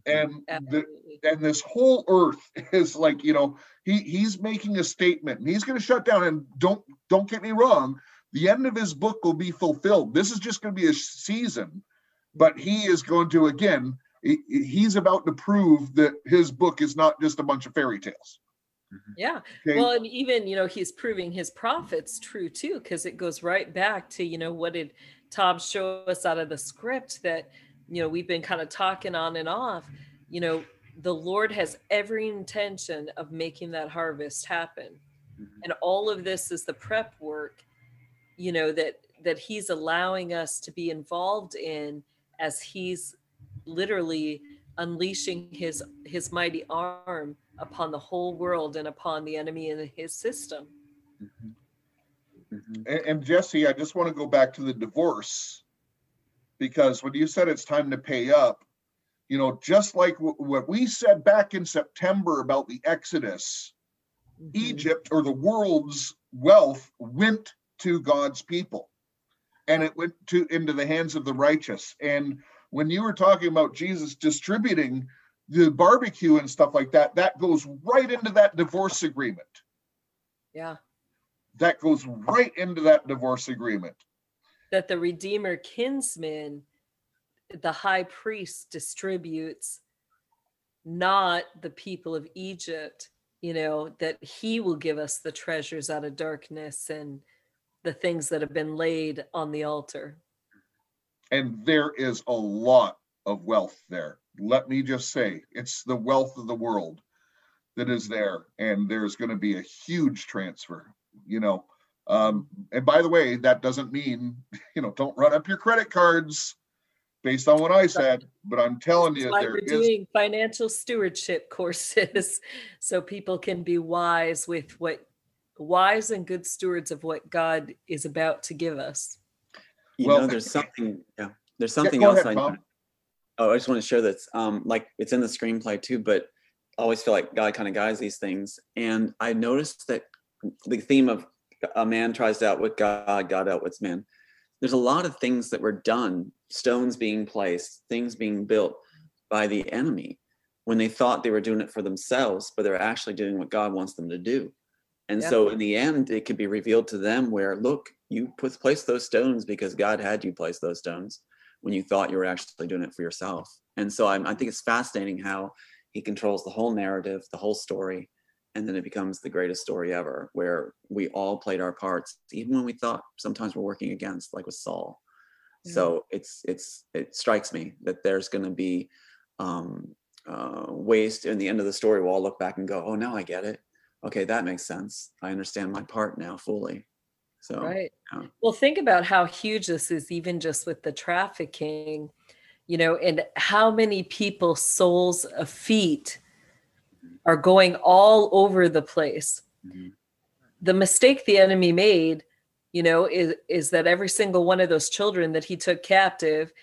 Mm-hmm. And the, and this whole earth is like you know he he's making a statement. And he's going to shut down. And don't don't get me wrong the end of his book will be fulfilled this is just going to be a season but he is going to again, he's about to prove that his book is not just a bunch of fairy tales Yeah. okay Well, and even, you know, he's proving his prophets true too, because it goes right back to, you know, what did Tom show us out of the script that, you know, we've been kind of talking on and off. You know, the Lord has every intention of making that harvest happen. Mhm. And all of this is the prep work, you know, that that he's allowing us to be involved in as he's literally unleashing his his mighty arm upon the whole world and upon the enemy and his system. Mhm. Mhm. and, and jesse i just want to go back to the divorce because when you said it's time to pay up you know just like w- what we said back in september about the exodus Mhm. Egypt or the world's wealth went to God's people and it went to into the hands of the righteous. And when you were talking about Jesus distributing the barbecue and stuff like that, that goes right into that divorce agreement. Yeah. That goes right into that divorce agreement. That the Redeemer kinsman, the high priest distributes, not the people of Egypt, you know, that he will give us the treasures out of darkness and the things that have been laid on the altar. And there is a lot of wealth there. Let me just say, it's the wealth of the world that is there. And there's going to be a huge transfer, you know. Um, and by the way, that doesn't mean, you know, don't run up your credit cards based on what I said, but I'm telling you, there we're is doing financial stewardship courses so people can be wise with what wise and good stewards of what God is about to give us. You Well- know, there's something, yeah, there's something go else ahead, I Tom. know. Oh, I just want to share this. Um, like it's in the screenplay too, but I always feel like God kind of guides these things. And I noticed that the theme of a man tries to outwit God, God outwits man. There's a lot of things that were done, stones being placed, things being built by the enemy when they thought they were doing it for themselves, but they're actually doing what God wants them to do. And Yeah. so in the end, it could be revealed to them where, look, you put place those stones because God had you place those stones when you thought you were actually doing it for yourself. And so I'm, I think it's fascinating how he controls the whole narrative, the whole story, and then it becomes the greatest story ever, where we all played our parts, even when we thought sometimes we're working against, like with Saul. Yeah. So it's it's it strikes me that there's going to be um, uh, ways to, in the end of the story we'll all look back and go, oh, now I get it. Okay, that makes sense. I understand my part now fully. So Right. yeah. Well, think about how huge this is, even just with the trafficking, you know, and how many people, soles of feet are going all over the place. Mhm. The mistake the enemy made, you know, is is that every single one of those children that he took captive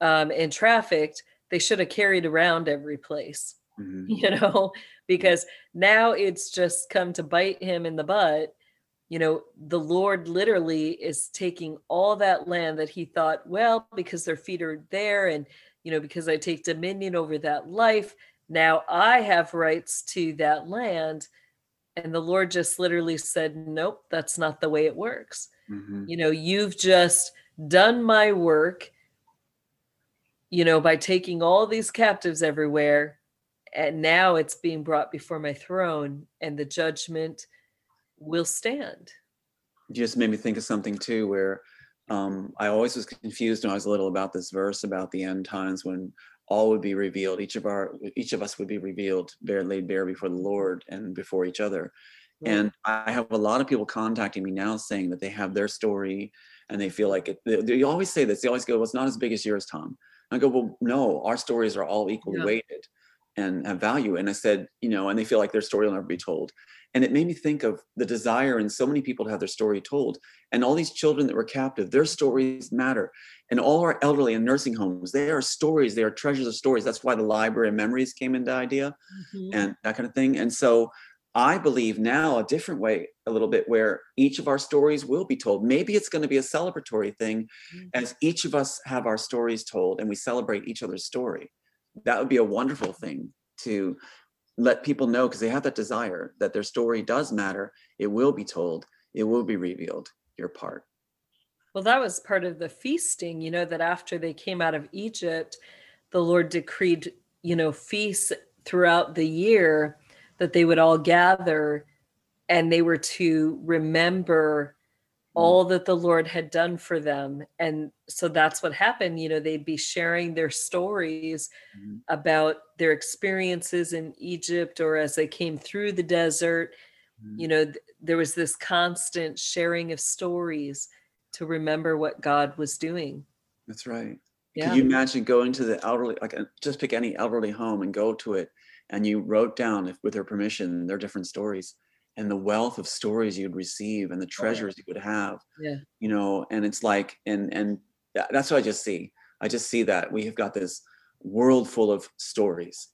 um, and trafficked, they should have carried around every place. Mhm. you know, because now it's just come to bite him in the butt. You know, the Lord literally is taking all that land that he thought, well, because their feet are there, and, you know, because I take dominion over that life, now I have rights to that land. And the Lord just literally said, nope, that's not the way it works. Mhm. You know, you've just done my work, you know, by taking all these captives everywhere. And now it's being brought before my throne, and the judgment will stand. You just made me think of something too, where um, I always was confused when I was little about this verse about the end times when all would be revealed. Each of our, each of us would be revealed, bare, laid bare before the Lord and before each other. And I have a lot of people contacting me now saying that they have their story and they feel like it. They, they always say this. They always go, "Well, it's not as big as yours, Tom." and I go, "Well, no, our stories are all equally Yeah. weighted and have value." And I said, you know, and they feel like their story will never be told. And it made me think of the desire in so many people to have their story told. And all these children that were captive, their stories matter. And all our elderly in nursing homes, they are stories, they are treasures of stories. That's why the library of memories came into idea Mhm. and that kind of thing. And so I believe now a different way, a little bit, where each of our stories will be told. Maybe it's going to be a celebratory thing Mhm. as each of us have our stories told and we celebrate each other's story. That would be a wonderful thing to let people know because they have that desire that their story does matter. It will be told, it will be revealed, your part. Well, that was part of the feasting, you know, that after they came out of Egypt, the Lord decreed, you know, feasts throughout the year that they would all gather and they were to remember all that the Lord had done for them. And so that's what happened. You know, they'd be sharing their stories Mhm. about their experiences in Egypt or as they came through the desert. You know, th- there was this constant sharing of stories to remember what God was doing. That's right. Yeah. Could you imagine going to the elderly, like uh, just pick any elderly home and go to it, and you wrote down, if with their permission, their different stories, and the wealth of stories you'd receive, and the treasures you would have. Yeah. You know, and it's like, and and that's what I just see. I just see that we have got this world full of stories,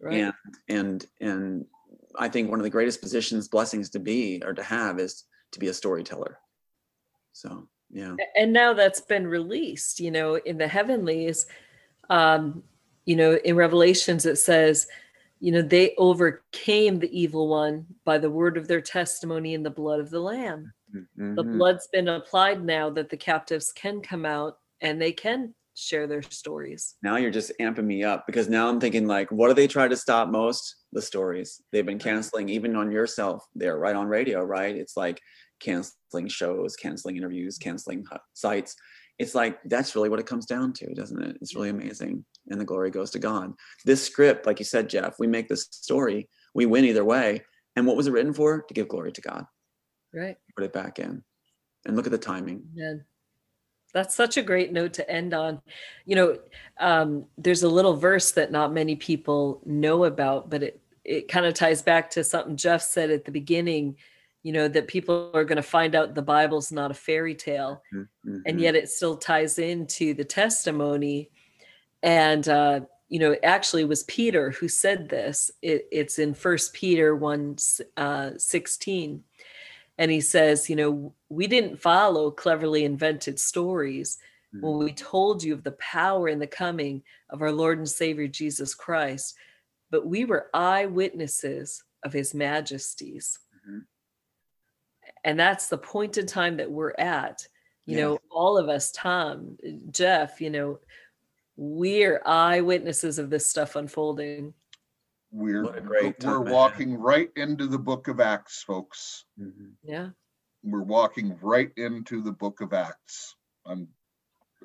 right. and and and I think one of the greatest positions, blessings to be or to have, is to be a storyteller. So yeah. And now that's been released, you know, in the heavenlies. Um, you know, in Revelations it says, you know, they overcame the evil one by the word of their testimony and the blood of the lamb. The Mhm. blood's been applied now that the captives can come out and they can share their stories. Now you're just amping me up because now I'm thinking like, what do they try to stop most? The stories they've been canceling, even on yourself. They're right on radio, right? It's like canceling shows, canceling interviews, canceling sites. It's like that's really what it comes down to, doesn't it? It's really amazing, and the glory goes to God. This script, like you said, Jeff, we make this story, we win either way. And what was it written for? To give glory to God. Right. Put it back in, and look at the timing. And that's such a great note to end on. You know, um, there's a little verse that not many people know about, but it it kind of ties back to something Jeff said at the beginning. You know that people are going to find out the Bible's not a fairy tale, and Mhm. yet it still ties into the testimony. And uh, you know, it actually was Peter who said this. It, it's in First Peter one uh, sixteen and he says, you know, we didn't follow cleverly invented stories when we told you of the power and the coming of our Lord and Savior Jesus Christ, but we were eyewitnesses of his majesties. And that's the point in time that we're at. You Yeah. know, all of us, Tom, Jeff, you know, we're eyewitnesses of this stuff unfolding. We're What a we're time ahead. walking right into the book of Acts, folks. Mhm. Yeah. We're walking right into the book of Acts. I'm,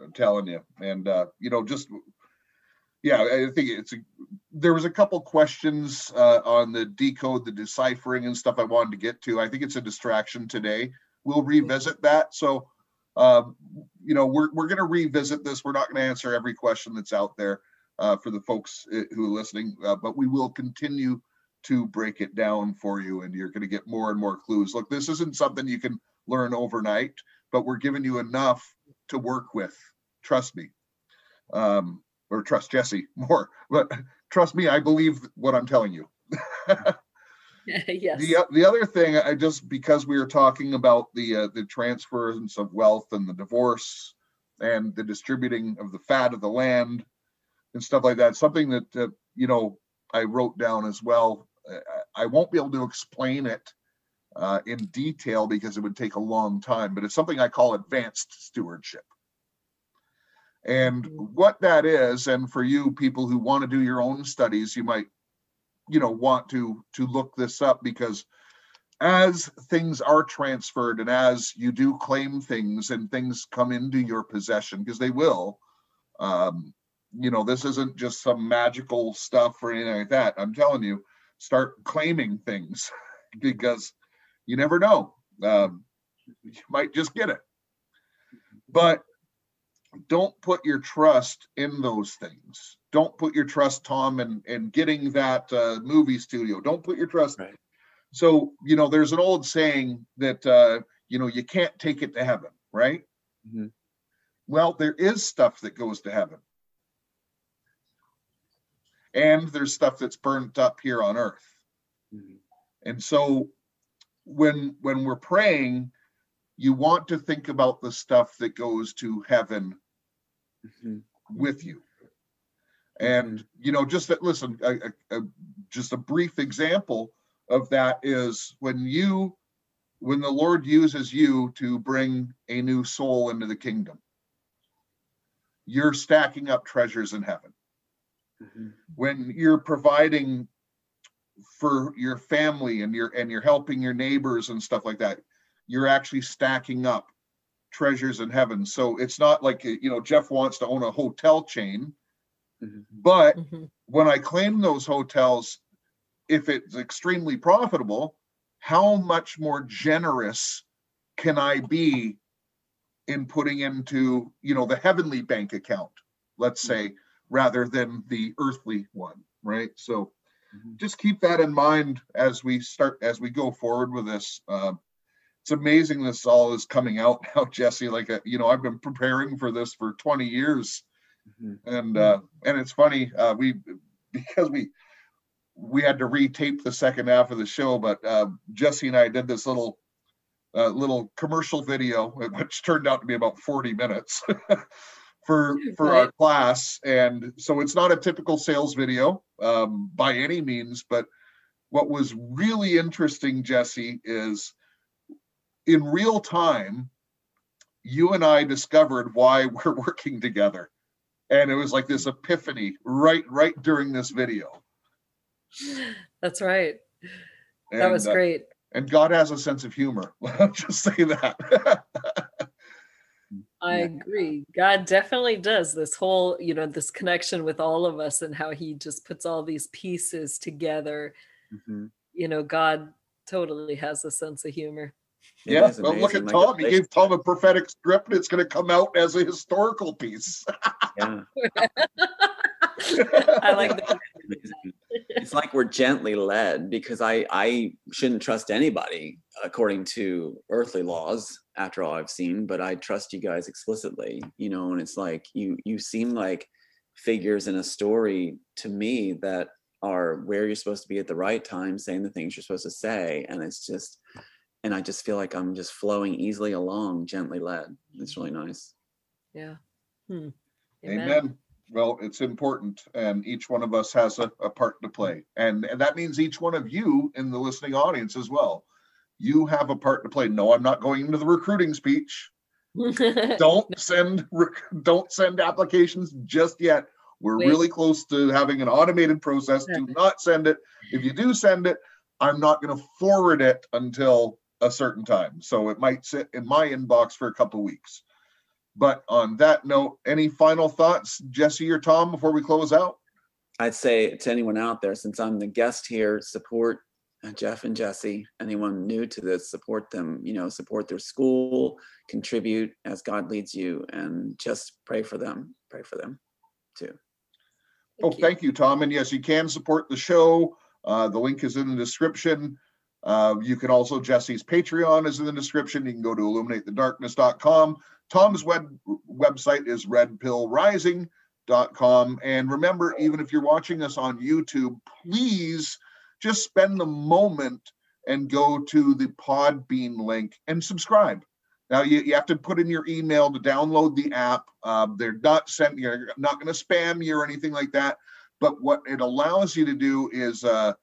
I'm telling you. And uh, you know, just yeah, I think it's a, there was a couple questions uh, on the decode, the deciphering and stuff I wanted to get to. I think it's a distraction today. We'll revisit that. So um, you know, we're we're gonna revisit this. We're not gonna answer every question that's out there uh, for the folks uh, who are listening, uh, but we will continue to break it down for you, and you're gonna get more and more clues. Look, this isn't something you can learn overnight, but we're giving you enough to work with. Trust me. Um, or trust Jesse more, but trust me, I believe what I'm telling you. yes. The, the other thing, I just, because we were talking about the, uh, the transference of wealth and the divorce and the distributing of the fat of the land and stuff like that, something that, uh, you know, I wrote down as well. I- I I won't be able to explain it uh, in detail because it would take a long time, but it's something I call advanced stewardship. And Mhm. what that is, and for you people who want to do your own studies, you might you know want to to look this up because as things are transferred and as you do claim things and things come into your possession because they will um you know this isn't just some magical stuff or anything like that. I'm telling you start claiming things because you never know. Um you might just get it. But don't put your trust in those things. Don't put your trust, Tom, in, in getting that uh, movie studio. Don't put your trust. Right. So, you know, there's an old saying that, uh, you know, you can't take it to heaven, right? Mhm. Well, there is stuff that goes to heaven. And there's stuff that's burnt up here on earth. Mhm. And so when when we're praying, you want to think about the stuff that goes to heaven Mhm. with you. And you know, just that. Listen, a, a, a- just a brief example of that is when you, when the Lord uses you to bring a new soul into the kingdom, you're stacking up treasures in heaven. Mhm. When you're providing for your family and you're and you're helping your neighbors and stuff like that, you're actually stacking up treasures in heaven. So it's not like you know Jeff wants to own a hotel chain, Mhm. but Mhm. when I claim those hotels, if it's extremely profitable, how much more generous can I be in putting into, you know, the heavenly bank account, let's say, rather than the earthly one, right? So Mhm. just keep that in mind as we start, as we go forward with this. Um, it's amazing this all is coming out now, Jesse. Like, uh, you know, I've been preparing for this for 20 years Mhm. and uh and it's funny uh we because we we had to retape the second half of the show but uh jesse and i did this little a little commercial video, which turned out to be about 40 minutes for for our class. And so it's not a typical sales video um, by any means, but what was really interesting, Jesse, is in real time, you and I discovered why we're working together. And it was like this epiphany right right during this video. That's right. That was And, uh, great. and God has a sense of humor. I'll just say that. I agree. God definitely does this whole, you know, this connection with all of us and how he just puts all these pieces together. Mhm. You know, God totally has a sense of humor. It yeah, is well, look at like, Tom. He gave Tom a prophetic script, and it's going to come out as a historical piece. Yeah. I like that. It's like we're gently led because I I shouldn't trust anybody according to earthly laws after all I've seen, but I trust you guys explicitly, you know, and it's like you you seem like figures in a story to me that are where you're supposed to be at the right time, saying the things you're supposed to say, and it's just and I just feel like I'm just flowing easily along, gently led. It's really nice. Yeah. Hmm. Amen. Well, it's important, and each one of us has a, a part to play, and, and that means each one of you in the listening audience as well. You have a part to play. No, I'm not going into the recruiting speech. Don't send don't send applications just yet. We're Wait. really close to having an automated process. Do not send it. If you do send it, I'm not going to forward it until a certain time. So it might sit in my inbox for a couple weeks. But on that note, any final thoughts, Jesse or Tom, before we close out? I'd say to anyone out there, since I'm the guest here, support uh, Jeff and Jesse. Anyone new to this, support them. You know, support their school, contribute as God leads you, and just pray for them. Pray for them too. Oh, thank you, Tom. And yes, you can support the show. Uh, the link is in the description. Uh, you can also, Jesse's Patreon is in the description. You can go to illuminatethedarkness.com. Tom's web website is redpillrising.com. And remember, even if you're watching us on YouTube, please just spend the moment and go to the Podbean link and subscribe. Now you, you have to put in your email to download the app. Um, they're not sent, you're not going to spam you or anything like that. But what it allows you to do is, uh,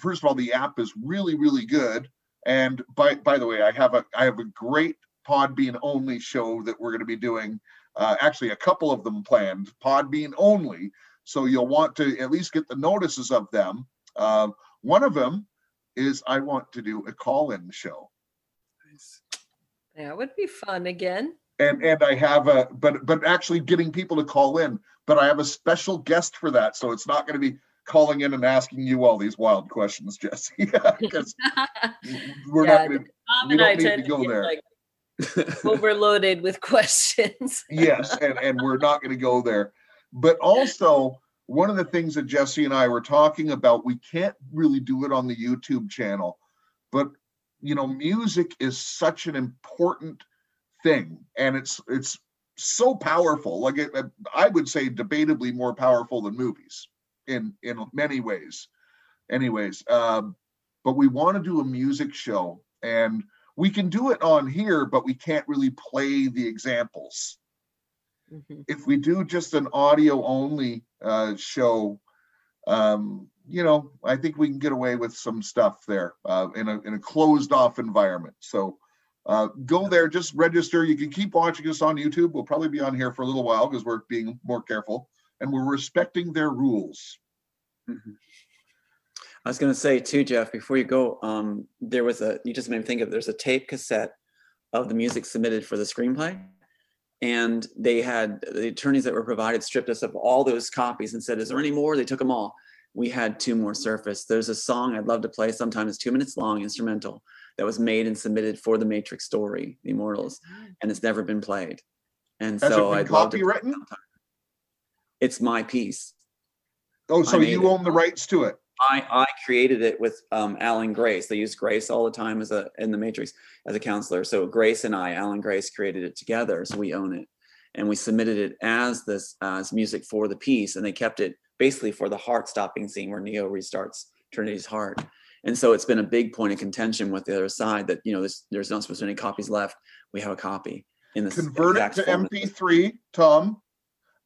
first of all, the app is really, really good. And by by the way, I have a I have a great Podbean only show that we're going to be doing. Uh, actually, a couple of them planned, Podbean only. So you'll want to at least get the notices of them. Um, one of them is I want to do a call-in show. That would be fun again. and and I have a but but actually getting people to call in. But I have a special guest for that, so it's not going to be calling in and asking you all these wild questions, Jesse, because we're Yeah, not going to. Tom We and I need to tend to go there. like overloaded with questions. Yes, and and we're not going to go there. But also, one of the things that Jesse and I were talking about, we can't really do it on the YouTube channel, but you know, music is such an important thing, and it's it's so powerful. Like it, I would say, debatably more powerful than movies in in many ways. Anyways, um, but we want to do a music show, and we can do it on here, but we can't really play the examples Mhm. if we do just an audio only uh, show, um, you know, I think we can get away with some stuff there uh, in a in a closed off environment. So uh, go there, just register. You can keep watching us on YouTube. We'll probably be on here for a little while because we're being more careful and we're respecting their rules. Mhm. I was going to say too, Jeff, before you go, um, there was a, you just made me think of, there's a tape cassette of the music submitted for the screenplay. And they had, the attorneys that were provided stripped us of all those copies and said, is there any more? They took them all. We had two more surfaced. There's a song I'd love to play sometime. It's two minutes long, instrumental, that was made and submitted for the Matrix story, The Immortals, and it's never been played. And Has so I'd love to. copywritten? It's my piece. Oh, so you it. own the rights to it. I, I created it with um, Alan Grace. They use Grace all the time as a in the Matrix as a counselor. So Grace and I, Alan Grace, created it together. So we own it, and we submitted it as this as music for the piece, and they kept it basically for the heart stopping scene where Neo restarts Trinity's heart. And so it's been a big point of contention with the other side that you know there's, there's not supposed to be any copies left. We have a copy in this Convert it to format. MP3, Tom,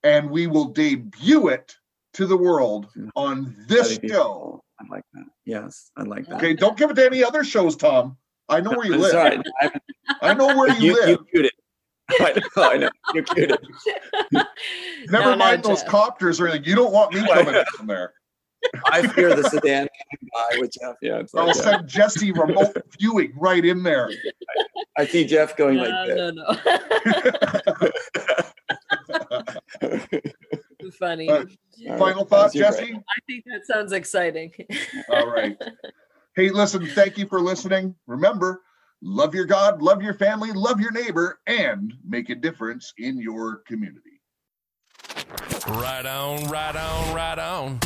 and we will debut it to the world on this show. beautiful. I'd like that. Yes, I'd like that. Okay, don't give it to any other shows, Tom. I know where you live. sorry. I- I know where you, you, live. you cute it. I know, I know. You cute it. Never No, no, mind those Jeff. copters or anything. You don't want me coming down there. I fear the sedan guy with Jeff. Yeah, it's I'll like send Jesse remote viewing right in there. I see Jeff going No, like no, no. Funny. Uh, Final right, thoughts, Jesse? I think that sounds exciting. All right. Hey, listen, thank you for listening. Remember, love your God, love your family, love your neighbor, and make a difference in your community. Right on, right on, right on.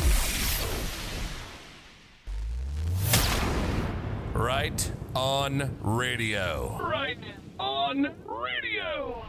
Right on radio. Right on radio.